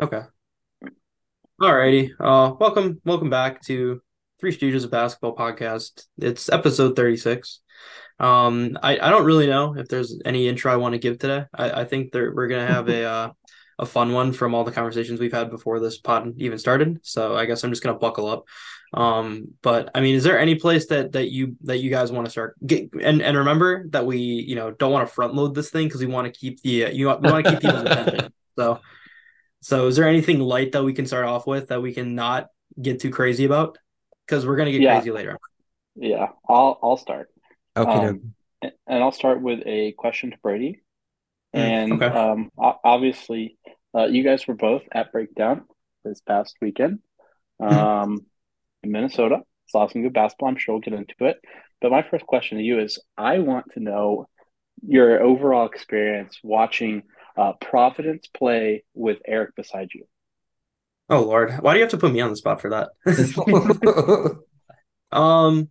Okay. Alrighty. Uh, welcome, welcome back to Three Stooges of Basketball podcast. It's episode 36. Um, I, I don't really know if there's any intro I want to give today. I, I think that we're gonna have a uh, a fun one from all the conversations we've had before this pod even started. So I guess I'm just gonna buckle up. Um, but I mean, is there any place that that you that you guys want to start? Get, and and remember that we you know don't want to front load this thing because we want to keep the uh, you we want to keep people's attention. So so is there anything light that we can start off with that we can not get too crazy about? Because we're gonna get Yeah, crazy later. yeah. I'll I'll start. Okay, Um, and I'll start with a question to Brady. Mm, And okay. um, obviously, uh, you guys were both at Breakdown this past weekend, Mhm. um, in Minnesota. Saw some good basketball. I'm sure we'll get into it. But my first question to you is, I want to know your overall experience watching uh, Providence play with Eric beside you. Oh Lord, why do you have to put me on the spot for that? Um,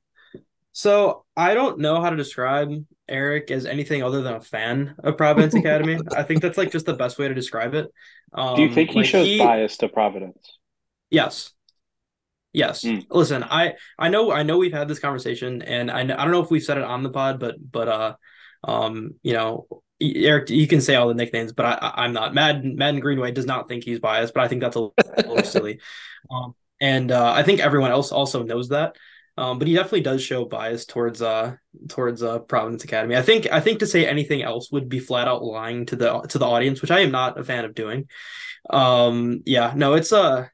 so I don't know how to describe Eric as anything other than a fan of Providence Academy. I think that's like just the best way to describe it. Um, Do you Um, think he like shows he, bias to Providence? yes, yes. Mm, Listen, I I know I know we've had this conversation, and I I don't know if we've said it on the pod, but but uh, um, you know, Eric, you can say all the nicknames, but I, I'm not. Madden Madden Greenway does not think he's biased, but I think that's a little silly. Um, and uh, I think everyone else also knows that. Um, but he definitely does show bias towards uh towards uh Providence Academy. I think I think to say anything else would be flat out lying to the to the audience, which I am not a fan of doing. Um, yeah, no, it's uh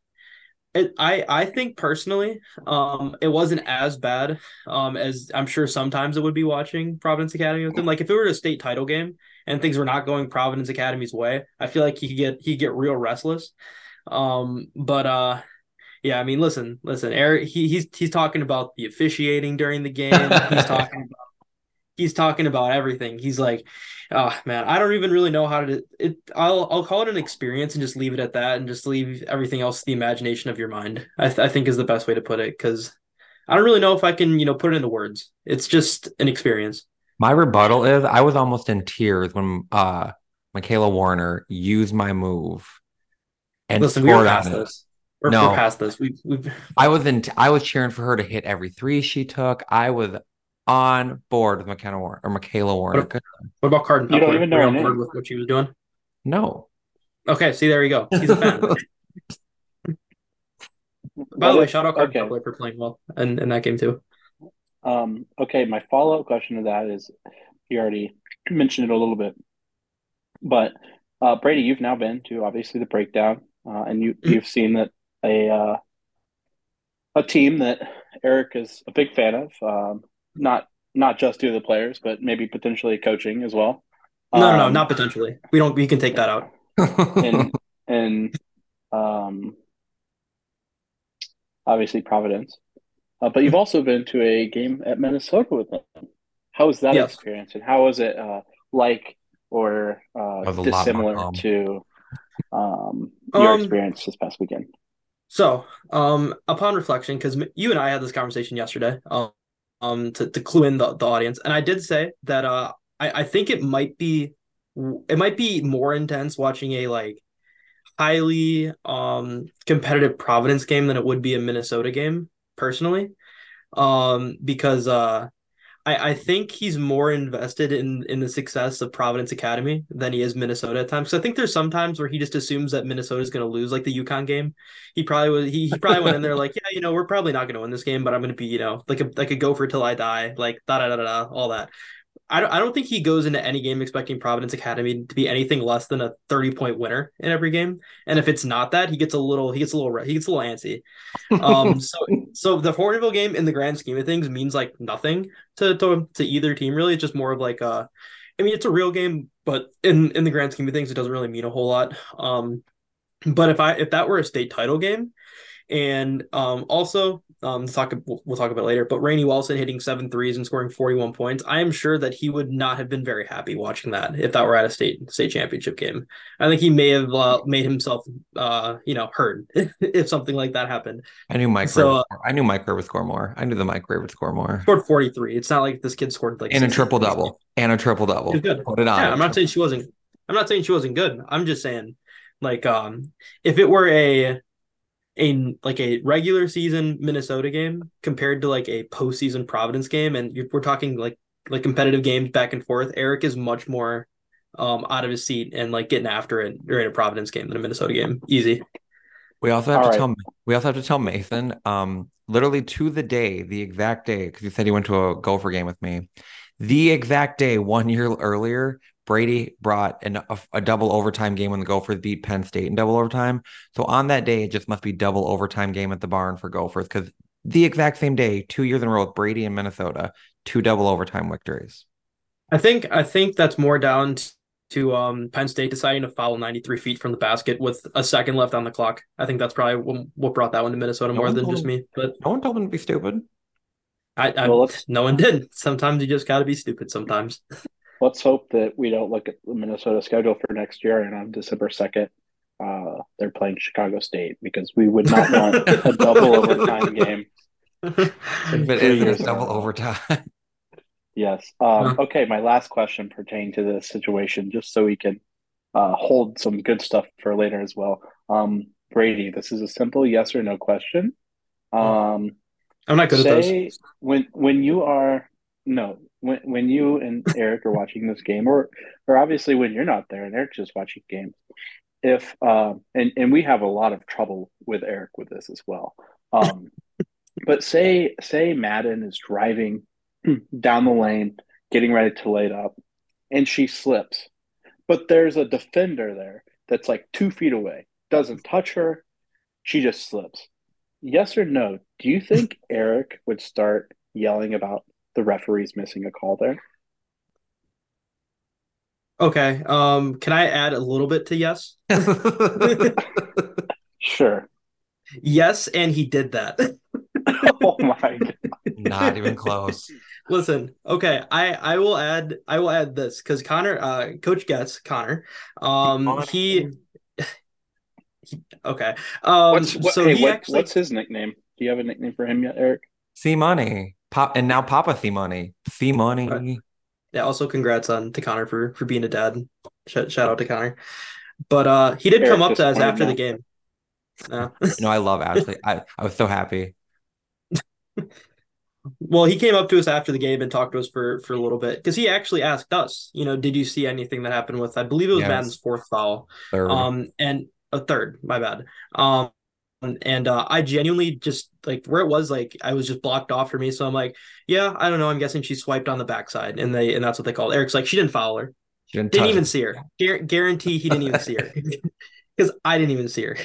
it, I I think personally, um, it wasn't as bad um as I'm sure sometimes it would be watching Providence Academy with them. Like if it were a state title game and things were not going Providence Academy's way, I feel like he could get he get real restless. Um, but uh yeah, I mean, listen, listen, Eric, he, he's he's talking about the officiating during the game. He's talking about he's talking about everything. He's like, oh man, I don't even really know how to it. I'll I'll call it an experience and just leave it at that, and just leave everything else to the imagination of your mind. I th- I think is the best way to put it because I don't really know if I can you know put it into words. It's just an experience. My rebuttal is I was almost in tears when uh Michaela Warner used my move and Listen, we were scored past on it. this. We're, we're past this. We we've I was in I was cheering for her to hit every three she took. I was on board with McKenna Warner or Michaela Warner. what, what about Cardin you don't even know Were you her on board with what she was doing? No. Okay, see there you go. He's a fan. By the way, shout out Cardin okay. Pepler for playing well in, in that game too. Um, okay, my follow-up question to that is you already mentioned it a little bit, but uh, Brady, you've now been to obviously the breakdown, uh, and you you've seen that a uh, a team that Eric is a big fan of, um, not not just due to the players, but maybe potentially coaching as well. No, no, no, Um, not potentially. We don't. We can take that out. and and um, obviously Providence, uh, but you've also been to a game at Minnesota with them. How was that Yes. experience, and how was it uh, like or uh, That was a lot more dissimilar to um, your Um. experience this past weekend? So, um, upon reflection, because you and I had this conversation yesterday, um, um, to, to clue in the, the audience, and I did say that uh, I I think it might be it might be more intense watching a like highly um competitive Providence game than it would be a Minnesota game personally. Um, because uh I, I think he's more invested in in the success of Providence Academy than he is Minnesota at times. So I think there's some times where he just assumes that Minnesota is going to lose, like the UConn game. He probably was. He, he probably went in there like, yeah, you know, we're probably not going to win this game, but I'm going to be, you know, like a like a gopher till I die, like da da da da da, all that. I don't, I don't think he goes into any game expecting Providence Academy to be anything less than a 30 point winner in every game. And if it's not that, he gets a little he gets a little he gets a little antsy. Um, so so the Hortonville game in the grand scheme of things means like nothing to to, to either team really. It's just more of like uh I mean it's a real game, but in in the grand scheme of things, it doesn't really mean a whole lot. Um, but if I if that were a state title game, and um, also, um, talk we'll, we'll talk about later. But Rainey Wilson hitting seven threes and scoring 41 points. I am sure that he would not have been very happy watching that if that were at a state state championship game. I think he may have uh, made himself, uh, you know, hurt if something like that happened. I knew Mike So uh. I knew Mike Ray would score more. I knew the Mike Ray would score more. scored 43. It's not like this kid scored like And a triple in double. And a triple double. good. Put it on Yeah. I'm not saying she wasn't. I'm not saying she wasn't good. I'm just saying Like um if it were a a like a regular season Minnesota game compared to like a postseason Providence game, and we're talking like like competitive games back and forth. Eric is much more um out of his seat and like getting after it during a Providence game than a Minnesota game. Easy. We also have All to right. tell we also have to tell Mason, um, literally to the day, the exact day, because he said he went to a Gopher game with me. The exact day, one year earlier, Brady brought an, a, a, double overtime game when the Gophers beat Penn State in double overtime. So on that day, it just must be double overtime game at the barn for Gophers because the exact same day, two years in a row with Brady in Minnesota, two double overtime victories. I think I think that's more down to um, Penn State deciding to foul 93 feet from the basket with a second left on the clock. I think that's probably what brought that one to Minnesota no more than just me. But no one told them to be stupid. I, I well, no one did. Sometimes you just got to be stupid. Sometimes. let's hope that we don't look at the Minnesota schedule for next year and on December 2nd, uh, they're playing Chicago State because we would not want a double overtime game. if it is double overtime. Yes. Um, okay. My last question pertaining to this situation, just so we can uh, hold some good stuff for later as well. Um, Brady, this is a simple yes or no question. Um, I'm not good at those. When when you are no, when when you and Eric are watching this game, or or obviously when you're not there and Eric's just watching games, if uh, and and we have a lot of trouble with Eric with this as well. Um, but say say Madden is driving down the lane, getting ready to lay up, and she slips, but there's a defender there that's like two feet away, doesn't touch her, she just slips. Yes or no? Do you think Eric would start yelling about the referee's missing a call there. Okay. Um, can I add a little bit to yes? sure. Yes, and he did that. oh my god. Not even close. Listen, okay, I I will add I will add this because Connor, uh, Coach Guess Connor, um, he, he okay. Um, what's, what, so hey, he what, actually, what's his nickname? Do you have a nickname for him yet, Eric? C Money. Pop and now Papa. Fee Money. Right. Yeah, also congrats on to Connor for for being a dad. Shout, shout out to Connor. But uh he did come up to us after the game. No. no, I love Ashley. I, I was so happy. well, he came up to us after the game and talked to us for for a little bit because he actually asked us, you know, did you see anything that happened with I believe it was yes. Madden's fourth foul. Third. Um and a third, my bad. Um and uh, I genuinely just like where it was like I was just blocked off for me. So I'm like, yeah, I don't know. I'm guessing she swiped on the backside, and they and that's what they called. Eric's like she didn't foul her. She didn't, didn't even see her. Gar- guarantee he didn't even see her because I didn't even see her.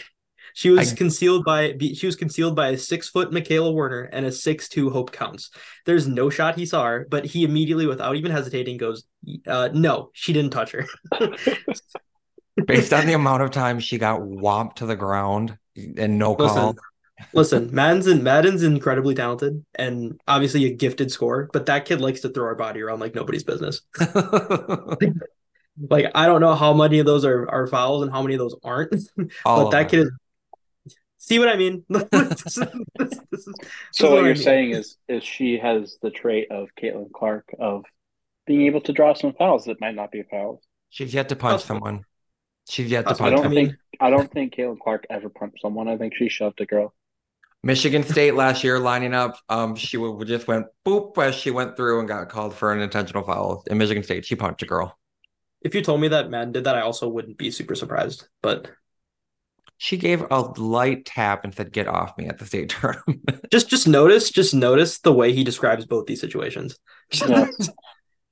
She was I... concealed by she was concealed by a six foot Michaela Werner and a six two Hope Counts. There's no shot he saw her, but he immediately, without even hesitating, goes, uh, "No, she didn't touch her." Based on the amount of time she got whomped to the ground and no listen, call. listen, Madden's in, Madden's incredibly talented and obviously a gifted scorer, but that kid likes to throw our body around like nobody's business. like I don't know how many of those are, are fouls and how many of those aren't, but that kid is. See what I mean? this, this, this so what, what you're I mean. saying is is she has the trait of Caitlin Clark of being able to draw some fouls that might not be fouls. She's yet to punch oh. someone. She's yet to punch. I don't think I don't think Caitlin Clark ever punched someone. I think she shoved a girl. Michigan State last year lining up, um, she would just went boop as she went through and got called for an intentional foul. In Michigan State, she punched a girl. If you told me that Madden did that, I also wouldn't be super surprised. But she gave a light tap and said, "Get off me" at the state tournament. just, just notice, just notice the way he describes both these situations.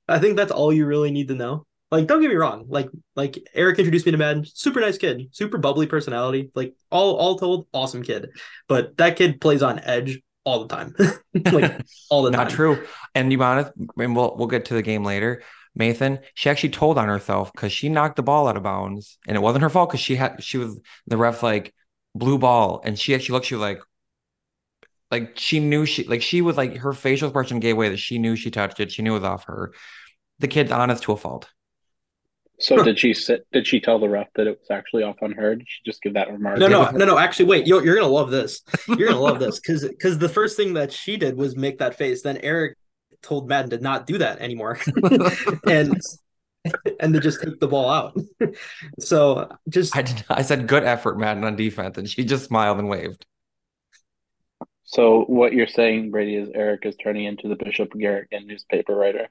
I think that's all you really need to know. Like, don't get me wrong. Like, like Eric introduced me to Madden. Super nice kid, super bubbly personality. Like, all all told, awesome kid. But that kid plays on edge all the time, like all the Not time. Not true. And you honest, and we'll we'll get to the game later. Mathan, she actually told on herself because she knocked the ball out of bounds, and it wasn't her fault because she had she was the ref like blue ball, and she actually looked. She was like, like she knew she like she was like her facial expression gave away that she knew she touched it. She knew it was off her. The kid's honest to a fault. So did she sit? Did she tell the ref that it was actually off on her? Did she just give that remark? No, no, no, no. Actually, wait. You're, you're gonna love this. You're gonna love this because because the first thing that she did was make that face. Then Eric told Madden to not do that anymore, and and to just take the ball out. so just I did I said good effort, Madden, on defense, and she just smiled and waved. So what you're saying, Brady, is Eric is turning into the Bishop Garrigan newspaper writer.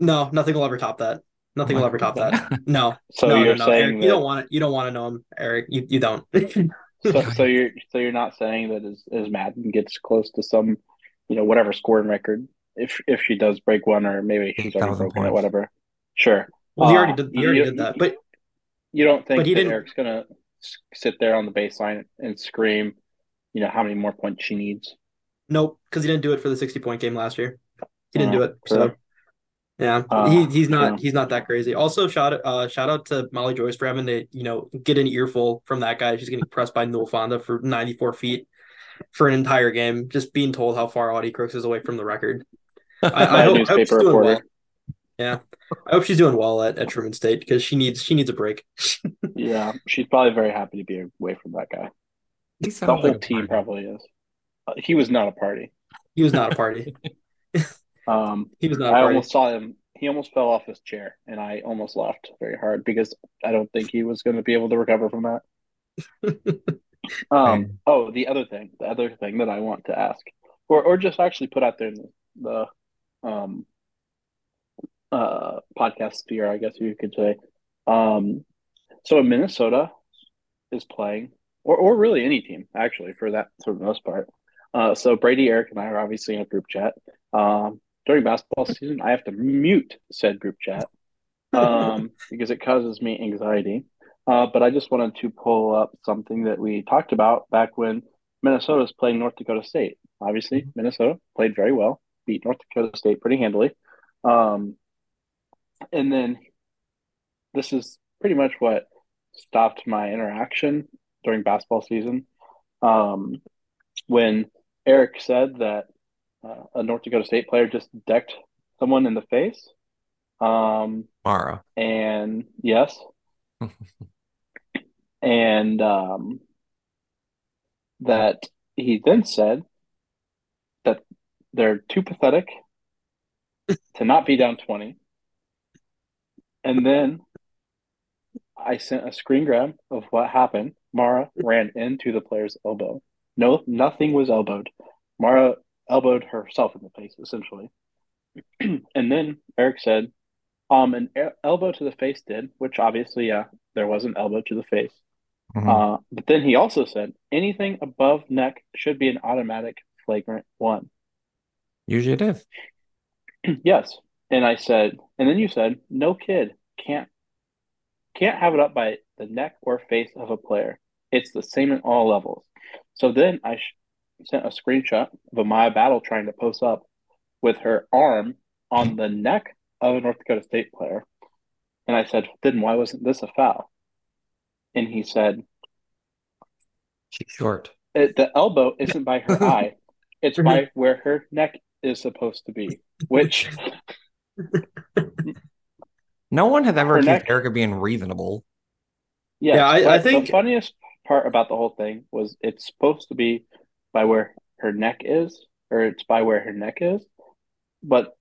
No, nothing will ever top that. Nothing oh will ever top that. No. so no, you're no, no. saying Eric, that... you don't want it. You don't want to know him, Eric. You you don't. so, so you're so you're not saying that as as Madden gets close to some, you know, whatever scoring record, if if she does break one or maybe she's already broken points. it, whatever. Sure. Well, he already did. He already you, did that, but you don't think that didn't... Eric's gonna sit there on the baseline and scream, you know, how many more points she needs? Nope, because he didn't do it for the sixty point game last year. He didn't uh, do it. So yeah, uh, he, he's not yeah. he's not that crazy. Also, shout uh shout out to Molly Joyce for having to you know get an earful from that guy. She's getting pressed by Newell Fonda for ninety four feet for an entire game, just being told how far Audi Crooks is away from the record. I, I, hope, I hope she's doing well. Yeah, I hope she's doing well at, at Truman State because she needs she needs a break. yeah, she's probably very happy to be away from that guy. The whole like team probably is. Uh, he was not a party. He was not a party. um, he was not. I almost saw him. He almost fell off his chair, and I almost laughed very hard because I don't think he was going to be able to recover from that. um. Oh, the other thing, the other thing that I want to ask, or or just actually put out there in the, the um uh podcast sphere, I guess you could say. Um, so Minnesota is playing, or or really any team actually for that for the most part. Uh, so Brady, Eric, and I are obviously in a group chat. Um, during basketball season, I have to mute said group chat um, because it causes me anxiety. Uh, but I just wanted to pull up something that we talked about back when Minnesota was playing North Dakota State. Obviously, mm-hmm. Minnesota played very well, beat North Dakota State pretty handily. Um, and then this is pretty much what stopped my interaction during basketball season. Um, when Eric said that uh, a North Dakota State player just decked someone in the face. Um, Mara. And yes. and um, that he then said that they're too pathetic to not be down 20. And then I sent a screen grab of what happened. Mara ran into the player's elbow. No, nothing was elbowed. Mara elbowed herself in the face, essentially. and then Eric said, um, an elbow to the face did, which obviously, yeah, there was an elbow to the face. Mm-hmm. Uh, but then he also said, anything above neck should be an automatic flagrant one. Usually it is. yes. And I said, and then you said, no kid can't can't have it up by the neck or face of a player. It's the same in all levels. So then I sh- sent a screenshot of Amaya Battle trying to post up with her arm on the neck of a North Dakota State player. And I said, then why wasn't this a foul? And he said, She's short. It, the elbow isn't by her eye, it's by where her neck is supposed to be, which. no one has ever accused neck... Erica being reasonable. Yeah, yeah I, I think the funniest part about the whole thing was it's supposed to be by where her neck is, or it's by where her neck is. But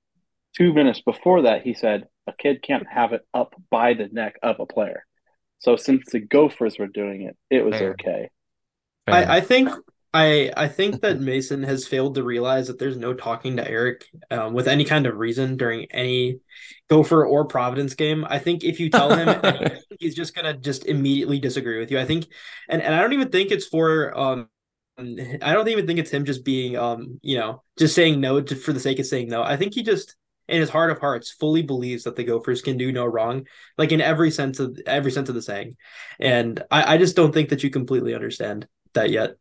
two minutes before that, he said a kid can't have it up by the neck of a player. So since the Gophers were doing it, it was Fair. okay. Fair. I, I think I I think that Mason has failed to realize that there's no talking to Eric um, with any kind of reason during any Gopher or Providence game. I think if you tell him, he's just gonna just immediately disagree with you. I think, and and I don't even think it's for um. I don't even think it's him just being um you know just saying no to, for the sake of saying no. I think he just in his heart of hearts fully believes that the Gophers can do no wrong, like in every sense of every sense of the saying. And I, I just don't think that you completely understand that yet.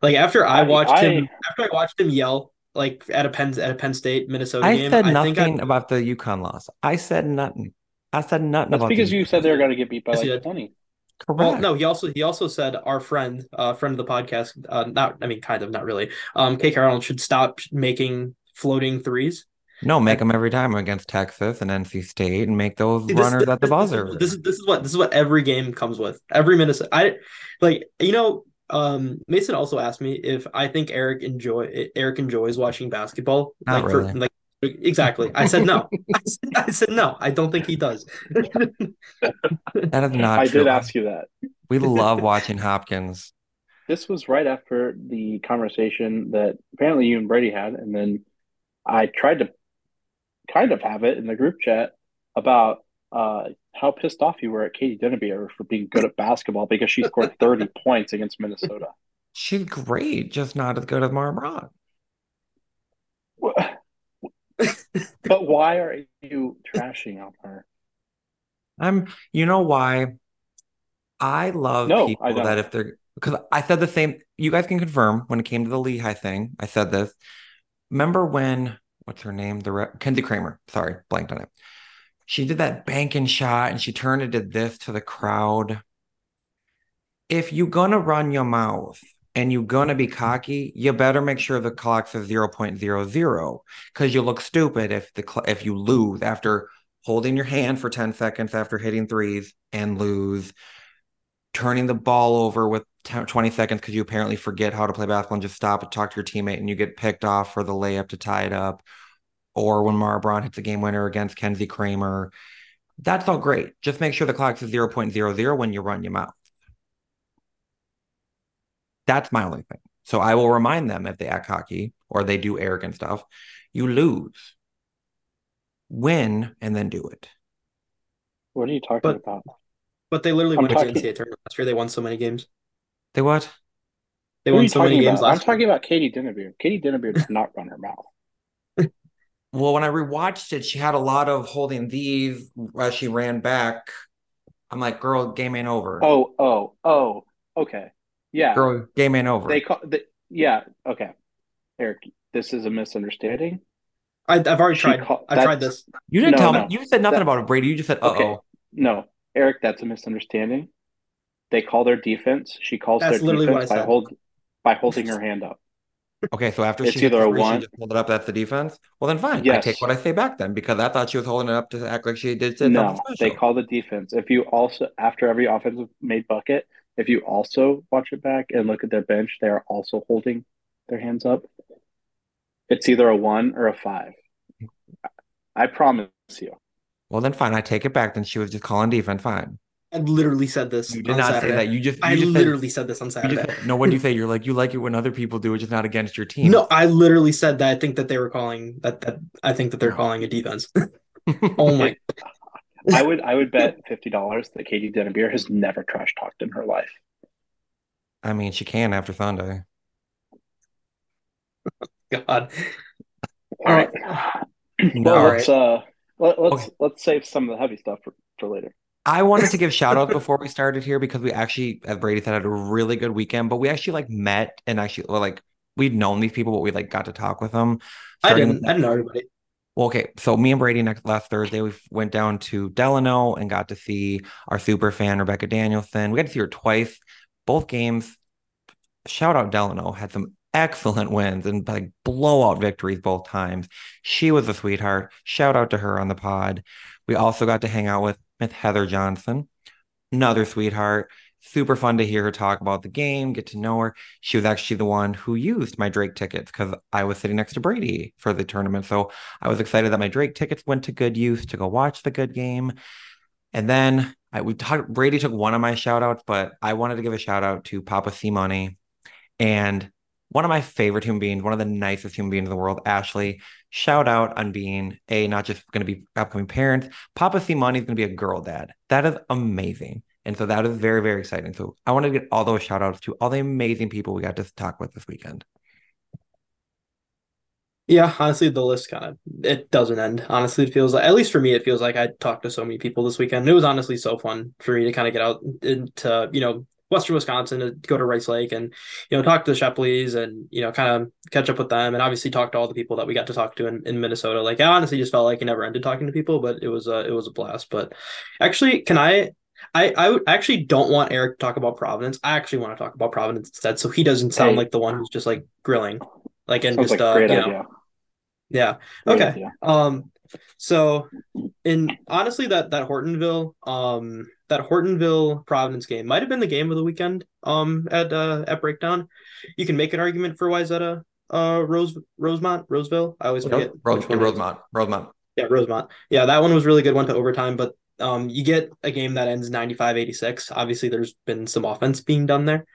Like after I watched I, him, after I watched him yell like at a Penn at a Penn State Minnesota I game, said nothing I, about the UConn loss. I said nothing. I said nothing That's about because you said they were going to get beat by like twenty. Correct. Well, no, he also he also said our friend, uh, friend of the podcast, uh, not I mean, kind of, not really. Um, K. Carroll should stop making floating threes. No, make them every time against Texas and NC State, and make those this, runners this, at the buzzer. This is this is what this is what every game comes with. Every Minnesota, I like you know um, Mason also asked me if I think Eric enjoy Eric enjoys watching basketball. Not like really. for like Exactly. I said no. I said, I said no. I don't think he does. that is not I true. did ask you that. We love watching Hopkins. This was right after the conversation that apparently you and Brady had, and then I tried to kind of have it in the group chat about uh, how pissed off you were at Katie Denebier for being good at basketball because she scored 30 points against Minnesota. She's great, just not as good as Mara Braun. but why are you trashing on her? I'm, you know why? I love No, people I that if they're because I said the same. You guys can confirm when it came to the Lehigh thing. I said this. Remember when what's her name? The Kenzie Kramer. Sorry, blanked on it. She did that banking shot and she turned and did this to the crowd. If you're gonna run your mouth and you're gonna be cocky, you better make sure the clock says 0.00 because you look stupid if the cl- if you lose after holding your hand for 10 seconds after hitting threes and lose, turning the ball over with 10, 20 seconds because you apparently forget how to play basketball and just stop and talk to your teammate and you get picked off for the layup to tie it up. Or when Mara Braun hits a game winner against Kenzie Kramer. That's all great. Just make sure the clock says 0.00 when you run your mouth. That's my only thing. So I will remind them if they act cocky or they do arrogant stuff, you lose. Win and then do it. What are you talking But- about? But they literally I'm won the talking- NCAA tournament last year. They won so many games. They what? They Who won so many talking games about? I'm last talking year. about Katie Denebier. Katie Denebier does not run her mouth. Well, when I rewatched it, she had a lot of holding these as she ran back. I'm like, girl, game ain't over. Oh, oh, oh. Okay. Yeah. Girl, game ain't over. They call the yeah, okay. Eric, this is a misunderstanding. I, I've already She tried. call- I've tried this. you didn't No, tell no. me. You said nothing That- about it, Brady. You just said, uh Okay. oh. No, Eric, that's a misunderstanding. They call their defense. She calls That's their defense by said. hold by holding her hand up. Okay, so after It's she either a three, she one- just pulled it up. That's the defense. Well, then fine. I take what I say back then because I thought she was holding it up to act like she did. did No, they call the defense. If you also after every offensive made bucket, if you also watch it back and look at their bench, they are also holding their hands up. It's either a one or a five. I promise you. Well, then fine. I take it back. Then she was just calling defense. Fine. I literally said this. You did on not say that. You just. You I just literally said this on Saturday. just, no, what do you say? You're like you like it when other people do it, just not against your team. No, I literally said that. I think that they were calling that. That I think that they're calling a defense. oh my! I would I would bet fifty dollars that Katie Denebier has never trash talked in her life. I mean, she can after Sunday. God. All right. No. Well, let's uh let, let's Okay. let's save some of the heavy stuff for, for later. I wanted to give shout outs before we started here because we actually, as Brady said, had a really good weekend, but we actually like met and actually well, like we'd known these people, but we like got to talk with them. I didn't. with- I didn't know everybody. Well, okay, so me and Brady next last Thursday we went down to Delano and got to see our super fan Rebecca Danielson. We got to see her twice, both games. Shout out Delano had some excellent wins and like blowout victories both times. She was a sweetheart. Shout out to her on the pod. We also got to hang out with Miss Heather Johnson, another sweetheart. Super fun to hear her talk about the game, get to know her. She was actually the one who used my Drake tickets because I was sitting next to Brady for the tournament. So I was excited that my Drake tickets went to good use to go watch the good game. And then I we talked Brady took one of my shout outs, but I wanted to give a shout out to Papa C Money and one of my favorite human beings, one of the nicest human beings in the world, Ashley. Shout out on being a not just going to be upcoming parents. Papa C Money is going to be a girl dad. That is amazing. And so that is very, very exciting. So I want to get all those shout outs to all the amazing people we got to talk with this weekend. Yeah, honestly, the list kind of it doesn't end. Honestly, it feels like at least for me, it feels like I talked to so many people this weekend. It was honestly so fun for me to kind of get out into you know Western Wisconsin to go to Rice Lake and you know talk to the Shepleys and you know kind of catch up with them and obviously talk to all the people that we got to talk to in, in Minnesota. Like I honestly just felt like I never ended talking to people, but it was a it was a blast. But actually, can I? I, I actually don't want Eric to talk about Providence. I actually want to talk about Providence instead, so he doesn't sound Hey. like the one who's just like grilling, like and Sounds just like uh, great you know, yeah. Great Okay. idea. Um, so in honestly that that Hortonville um that Hortonville Providence game might have been the game of the weekend um at uh at breakdown. You can make an argument for Wayzata uh Rose Rosemount Roseville. I always forget Rose, Rosemount Rosemount. Yeah, Rosemount. Yeah, that one was really good. Went to overtime, but um, you get a game that ends 95-86. Obviously, there's been some offense being done there.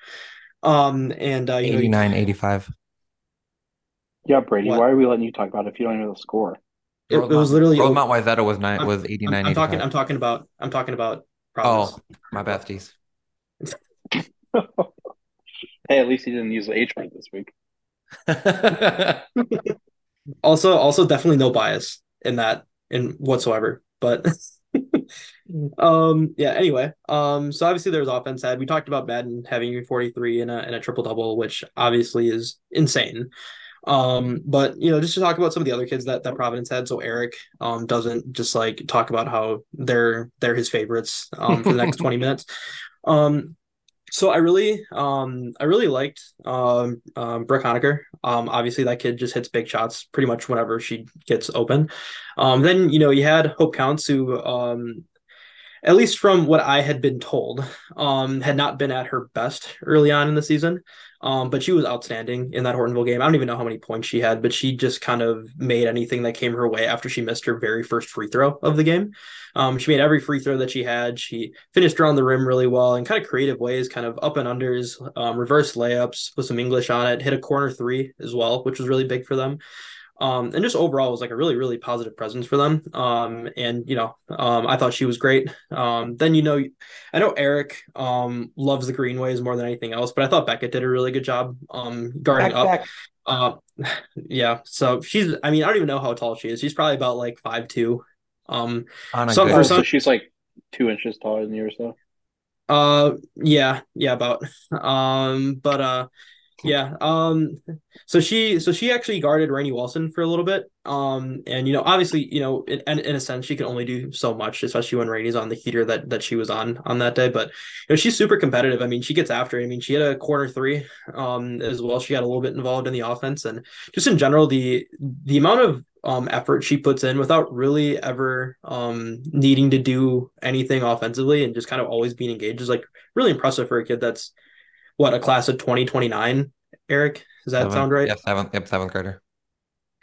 Um, and uh, 89, know, 85. Yeah, Brady, what? why are we letting you talk about it if you don't know the score? It, it was literally Rosemount Wayzata was nine was 89. I'm, I'm talking I'm talking about I'm talking about Providence. Oh, my besties. hey, at least he didn't use the H word this week. also, also definitely no bias in that in whatsoever. But um yeah anyway um so obviously there's offense side we talked about madden having 43 in a, in a triple double which obviously is insane um but you know just to talk about some of the other kids that that providence had so eric um doesn't just like talk about how they're they're his favorites um for the next 20 minutes um so I really, um, I really liked um, um, Brooke Honaker. Um, obviously, that kid just hits big shots pretty much whenever she gets open. Um, then you know you had Hope Counts, who, um, at least from what I had been told, um, had not been at her best early on in the season. Um, but she was outstanding in that Hortonville game. I don't even know how many points she had, but she just kind of made anything that came her way after she missed her very first free throw of the game. Um, she made every free throw that she had. She finished around the rim really well in kind of creative ways, kind of up and unders, um, reverse layups with some English on it, hit a corner three as well, which was really big for them. Um, and just overall was like a really really positive presence for them. Um, and you know, um, I thought she was great. Um, then you know, I know Eric um loves the greenways more than anything else, but I thought Beckett did a really good job um guarding back, up. Back. Uh, yeah. So she's, I mean, I don't even know how tall she is. She's probably about like five two. Um, some, for some, so she's like two inches taller than you or so. Uh, yeah, yeah, about. Um, but uh yeah. Um. So she, so she actually guarded Rainey Wilson for a little bit. Um. And you know, obviously, you know, in, in a sense, she can only do so much, especially when Rainey's on the heater that that she was on on that day. But you know, she's super competitive. I mean, she gets after. It. I mean, she had a corner three, um, as well. She got a little bit involved in the offense, and just in general, the the amount of um effort she puts in without really ever um needing to do anything offensively and just kind of always being engaged is like really impressive for a kid that's what a class of 2029 eric? Does that sound right? Yeah seventh yep seventh grader.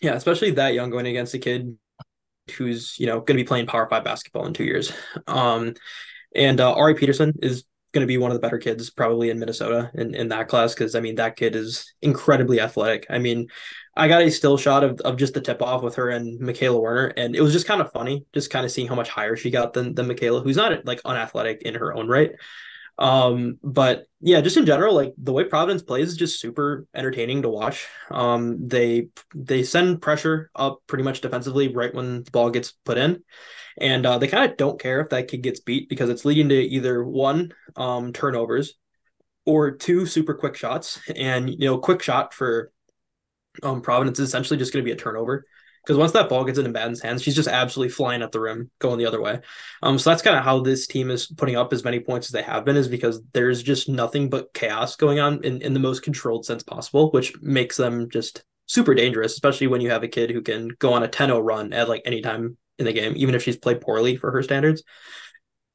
Yeah especially that young going against a kid who's you know going to be playing power five basketball in two years. Um and uh ari peterson is going to be one of the better kids probably in minnesota in, in that class because i mean that kid is incredibly athletic. I mean I got a still shot of, of just the tip off with her and Michaela Werner, and it was just kind of funny, just kind of seeing how much higher she got than than Michaela, who's not like unathletic in her own right. Um, but yeah, just in general, like the way Providence plays is just super entertaining to watch. Um, they they send pressure up pretty much defensively right when the ball gets put in, and uh, they kind of don't care if that kid gets beat because it's leading to either one um, turnovers or two super quick shots. And you know, quick shot for um, Providence is essentially just going to be a turnover because once that ball gets into Madden's hands, she's just absolutely flying at the rim, going the other way. Um, so that's kind of how this team is putting up as many points as they have been, is because there's just nothing but chaos going on in, in the most controlled sense possible, which makes them just super dangerous, especially when you have a kid who can go on a 10-0 run at like any time in the game, even if she's played poorly for her standards.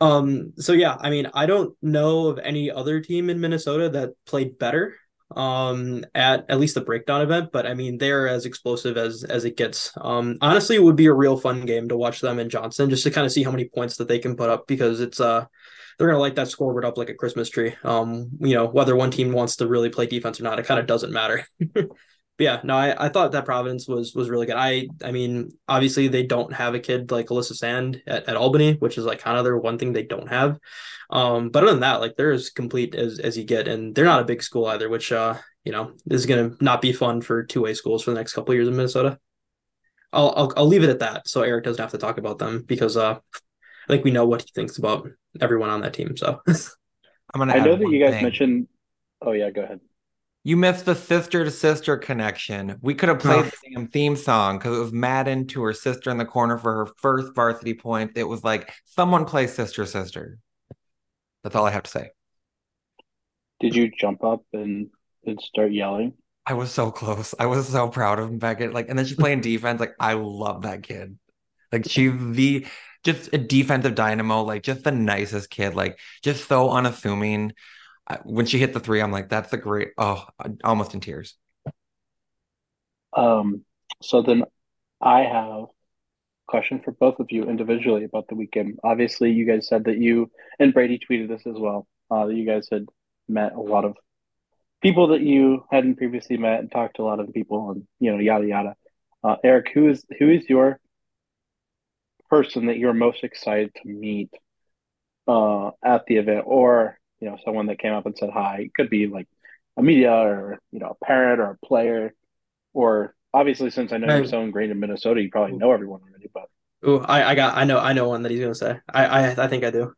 Um, so yeah, I mean, I don't know of any other team in Minnesota that played better um at at least the breakdown event but i mean they're as explosive as as it gets. Um honestly it would be a real fun game to watch them and johnson just to kind of see how many points that they can put up because it's uh they're gonna light that scoreboard up like a christmas tree. Um you know whether one team wants to really play defense or not it kind of doesn't matter But yeah, no, I, I thought that Providence was was really good. I I mean, obviously they don't have a kid like Alyssa Sand at, at Albany, which is like kind of their one thing they don't have. Um, but other than that, like they're as complete as as you get, and they're not a big school either, which uh, you know, is gonna not be fun for two way schools for the next couple years in Minnesota. I'll, I'll I'll leave it at that, so Eric doesn't have to talk about them because uh, I think we know what he thinks about everyone on that team. So I'm gonna. I know that you guys thing. mentioned. Oh yeah, go ahead. You missed the sister to sister connection. We could have played the same theme song because it was Madden to her sister in the corner for her first varsity point. It was like someone play sister sister. That's all I have to say. Did you jump up and, and start yelling? I was so close. I was so proud of him Beckett. Like, and then she's playing defense. Like, I love that kid. Like, she's the just a defensive dynamo. Like, just the nicest kid. Like, just so unassuming when she hit the three, I'm like, that's the great. Oh, almost in tears. Um, so then I have a question for both of you individually about the weekend. Obviously, you guys said that you and Brady tweeted this as well. Uh, that you guys had met a lot of people that you hadn't previously met and talked to a lot of people and you know yada yada. Uh, Eric, who is who is your person that you're most excited to meet uh, at the event, or you know someone that came up and said hi? It could be like a media or you know a parent or a player, or obviously since I know you're so ingrained in Minnesota, you probably know everyone already. But oh, I, I got I know I know one that he's gonna say. I I, I think I do.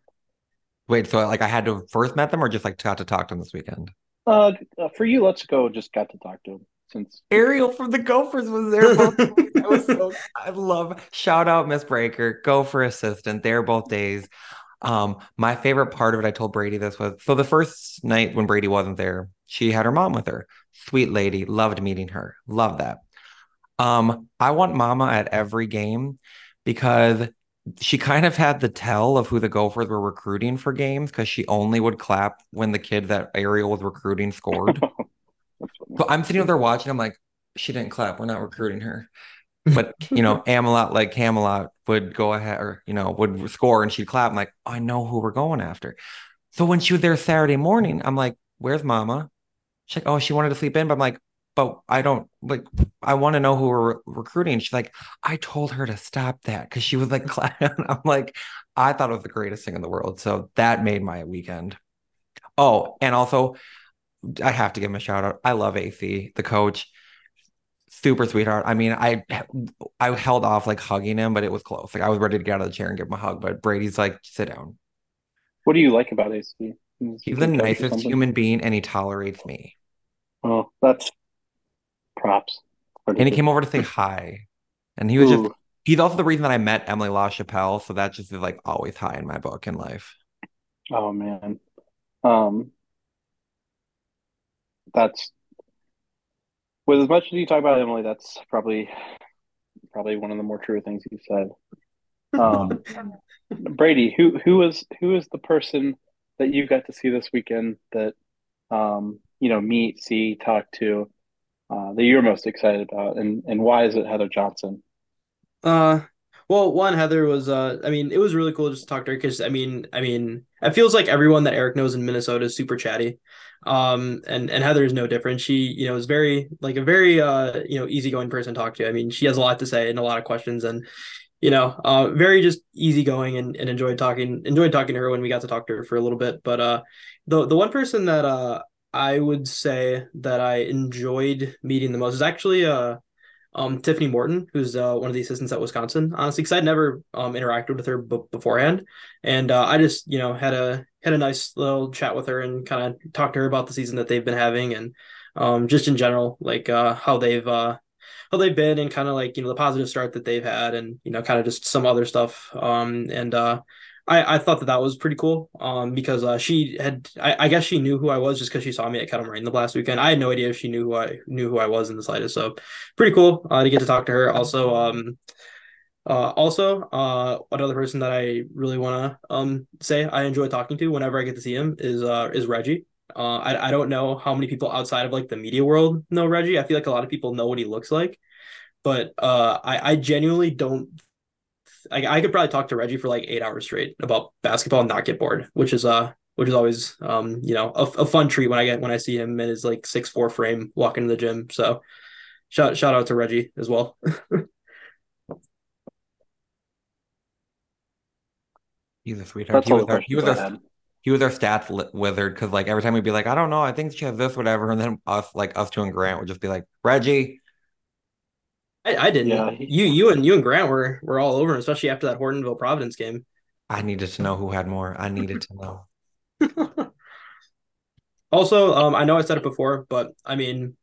Wait, so like I had to first met them or just like got to talk to them this weekend? Uh, for you, let's go. Just got to talk to him since Ariel from the Gophers was there. Both I was so I love shout out Miss Breaker, Gopher assistant. There both days. Um, my favorite part of it, I told Brady this was so the first night when Brady wasn't there, she had her mom with her. Sweet lady, loved meeting her. Love that. Um, I want Mama at every game because she kind of had the tell of who the Gophers were recruiting for games because she only would clap when the kid that Ariel was recruiting scored. so I'm sitting there watching. I'm like, she didn't clap. We're not recruiting her. But you know, Amelot like Camelot would go ahead or you know would score and she'd clap. I'm like, oh, I know who we're going after. So when she was there Saturday morning, I'm like, where's Mama? She's like, oh, she wanted to sleep in. But I'm like, but I don't like, I want to know who we're recruiting. She's like, I told her to stop that because she was like, I'm like, I thought it was the greatest thing in the world. So that made my weekend. Oh, and also, I have to give him a shout out. I love AC, the coach. Super sweetheart. I mean, I I held off like hugging him, but it was close. Like I was ready to get out of the chair and give him a hug, but Brady's like, sit down. What do you like about AC? He's, He's the nicest human being, and he tolerates me. Oh, that's props. And he came over to say hi. And he was Ooh. just he's also the reason that I met Emily LaChapelle. So that just is like always high in my book in life. Oh man. Um that's with as much as you talk about Emily, that's probably probably one of the more true things you said. Um Brady, who who was who is the person that you got to see this weekend that um you know meet, see, talk to uh, that you're most excited about, and and why is it Heather Johnson? Uh, well, one Heather was uh, I mean, it was really cool just to talk to her because I mean, I mean, it feels like everyone that Eric knows in Minnesota is super chatty, um, and and Heather is no different. She you know is very like a very uh you know easygoing person to talk to. I mean, she has a lot to say and a lot of questions and you know, uh, very just easygoing and, and enjoyed talking, enjoyed talking to her when we got to talk to her for a little bit. But uh, the the one person that uh I would say that I enjoyed meeting the most is actually uh um Tiffany Morton, who's uh, one of the assistants at Wisconsin. Honestly, because I'd never um interacted with her b- beforehand, and uh, I just you know had a had a nice little chat with her and kind of talked to her about the season that they've been having and um just in general like uh how they've uh how they've been and kind of like you know the positive start that they've had and you know kind of just some other stuff um and uh I, I thought that that was pretty cool um, because uh, she had I, I, guess she knew who I was just because she saw me at Kettle Moraine the last weekend. I had no idea if she knew who I knew who I was in the slightest. So pretty cool uh, to get to talk to her. Also, um, uh, also uh, another person that I really want to um, say I enjoy talking to whenever I get to see him is uh, is Reggie. Uh, I I don't know how many people outside of like the media world know Reggie. I feel like a lot of people know what he looks like, but uh, I I genuinely don't I, I could probably talk to Reggie for like eight hours straight about basketball and not get bored, which is uh which is always um you know a, a fun treat when I get when I see him in his like six four frame walking to the gym. So shout shout out to Reggie as well. He's a sweetheart. he was our, he was our, he was our stats wizard because like every time we'd be like, I don't know, I think she has this, whatever, and then us like us two and Grant would just be like, Reggie, I, I didn't. Yeah, he, you you and you and Grant were were all over, especially after that Hortonville Providence game. I needed to know who had more. I needed to know. also, um, I know I said it before, but I mean,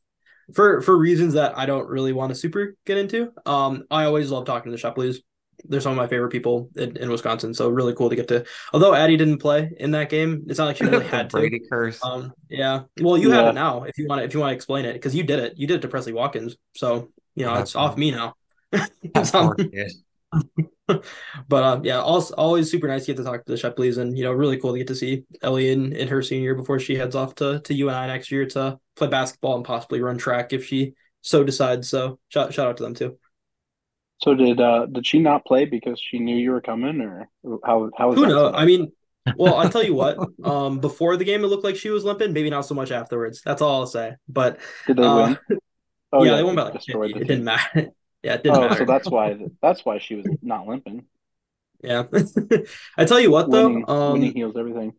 for for reasons that I don't really want to super get into, um, I always love talking to the Shepleys. They're some of my favorite people in, in, Wisconsin, so really cool to get to. Although Addie didn't play in that game, it's not like she really had to. Brady curse. Um, yeah. Well, you yeah. have it now if you want to. If you want to explain it, because you did it. You did it to Presley Watkins, so you know, it's off me now. but uh, yeah, also, always super nice to get to talk to the Shepleys and you know really cool to get to see Ellie in, in her senior year before she heads off to to UNI next year to play basketball and possibly run track if she so decides. So shout shout out to them too. So did uh did she not play because she knew you were coming, or how how? was Who knows? I mean, well, I'll tell you what. Um, before the game, it looked like she was limping. Maybe not so much afterwards. That's all I'll say. But did they uh, win? Oh yeah, yeah, they won by like It didn't matter. yeah, it didn't oh, matter. so that's why that's why she was not limping. Yeah, I tell you what though, um, winning heals everything.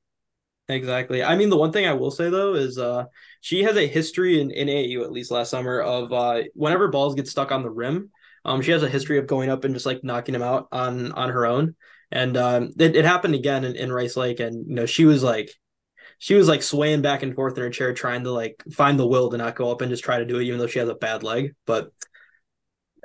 Exactly. I mean, the one thing I will say though is uh, she has a history in, in AAU at least last summer of uh, whenever balls get stuck on the rim, um, she has a history of going up and just like knocking them out on on her own. And um, it, it happened again in, in Rice Lake, and you know she was like she was like swaying back and forth in her chair, trying to like find the will to not go up and just try to do it, even though she has a bad leg. But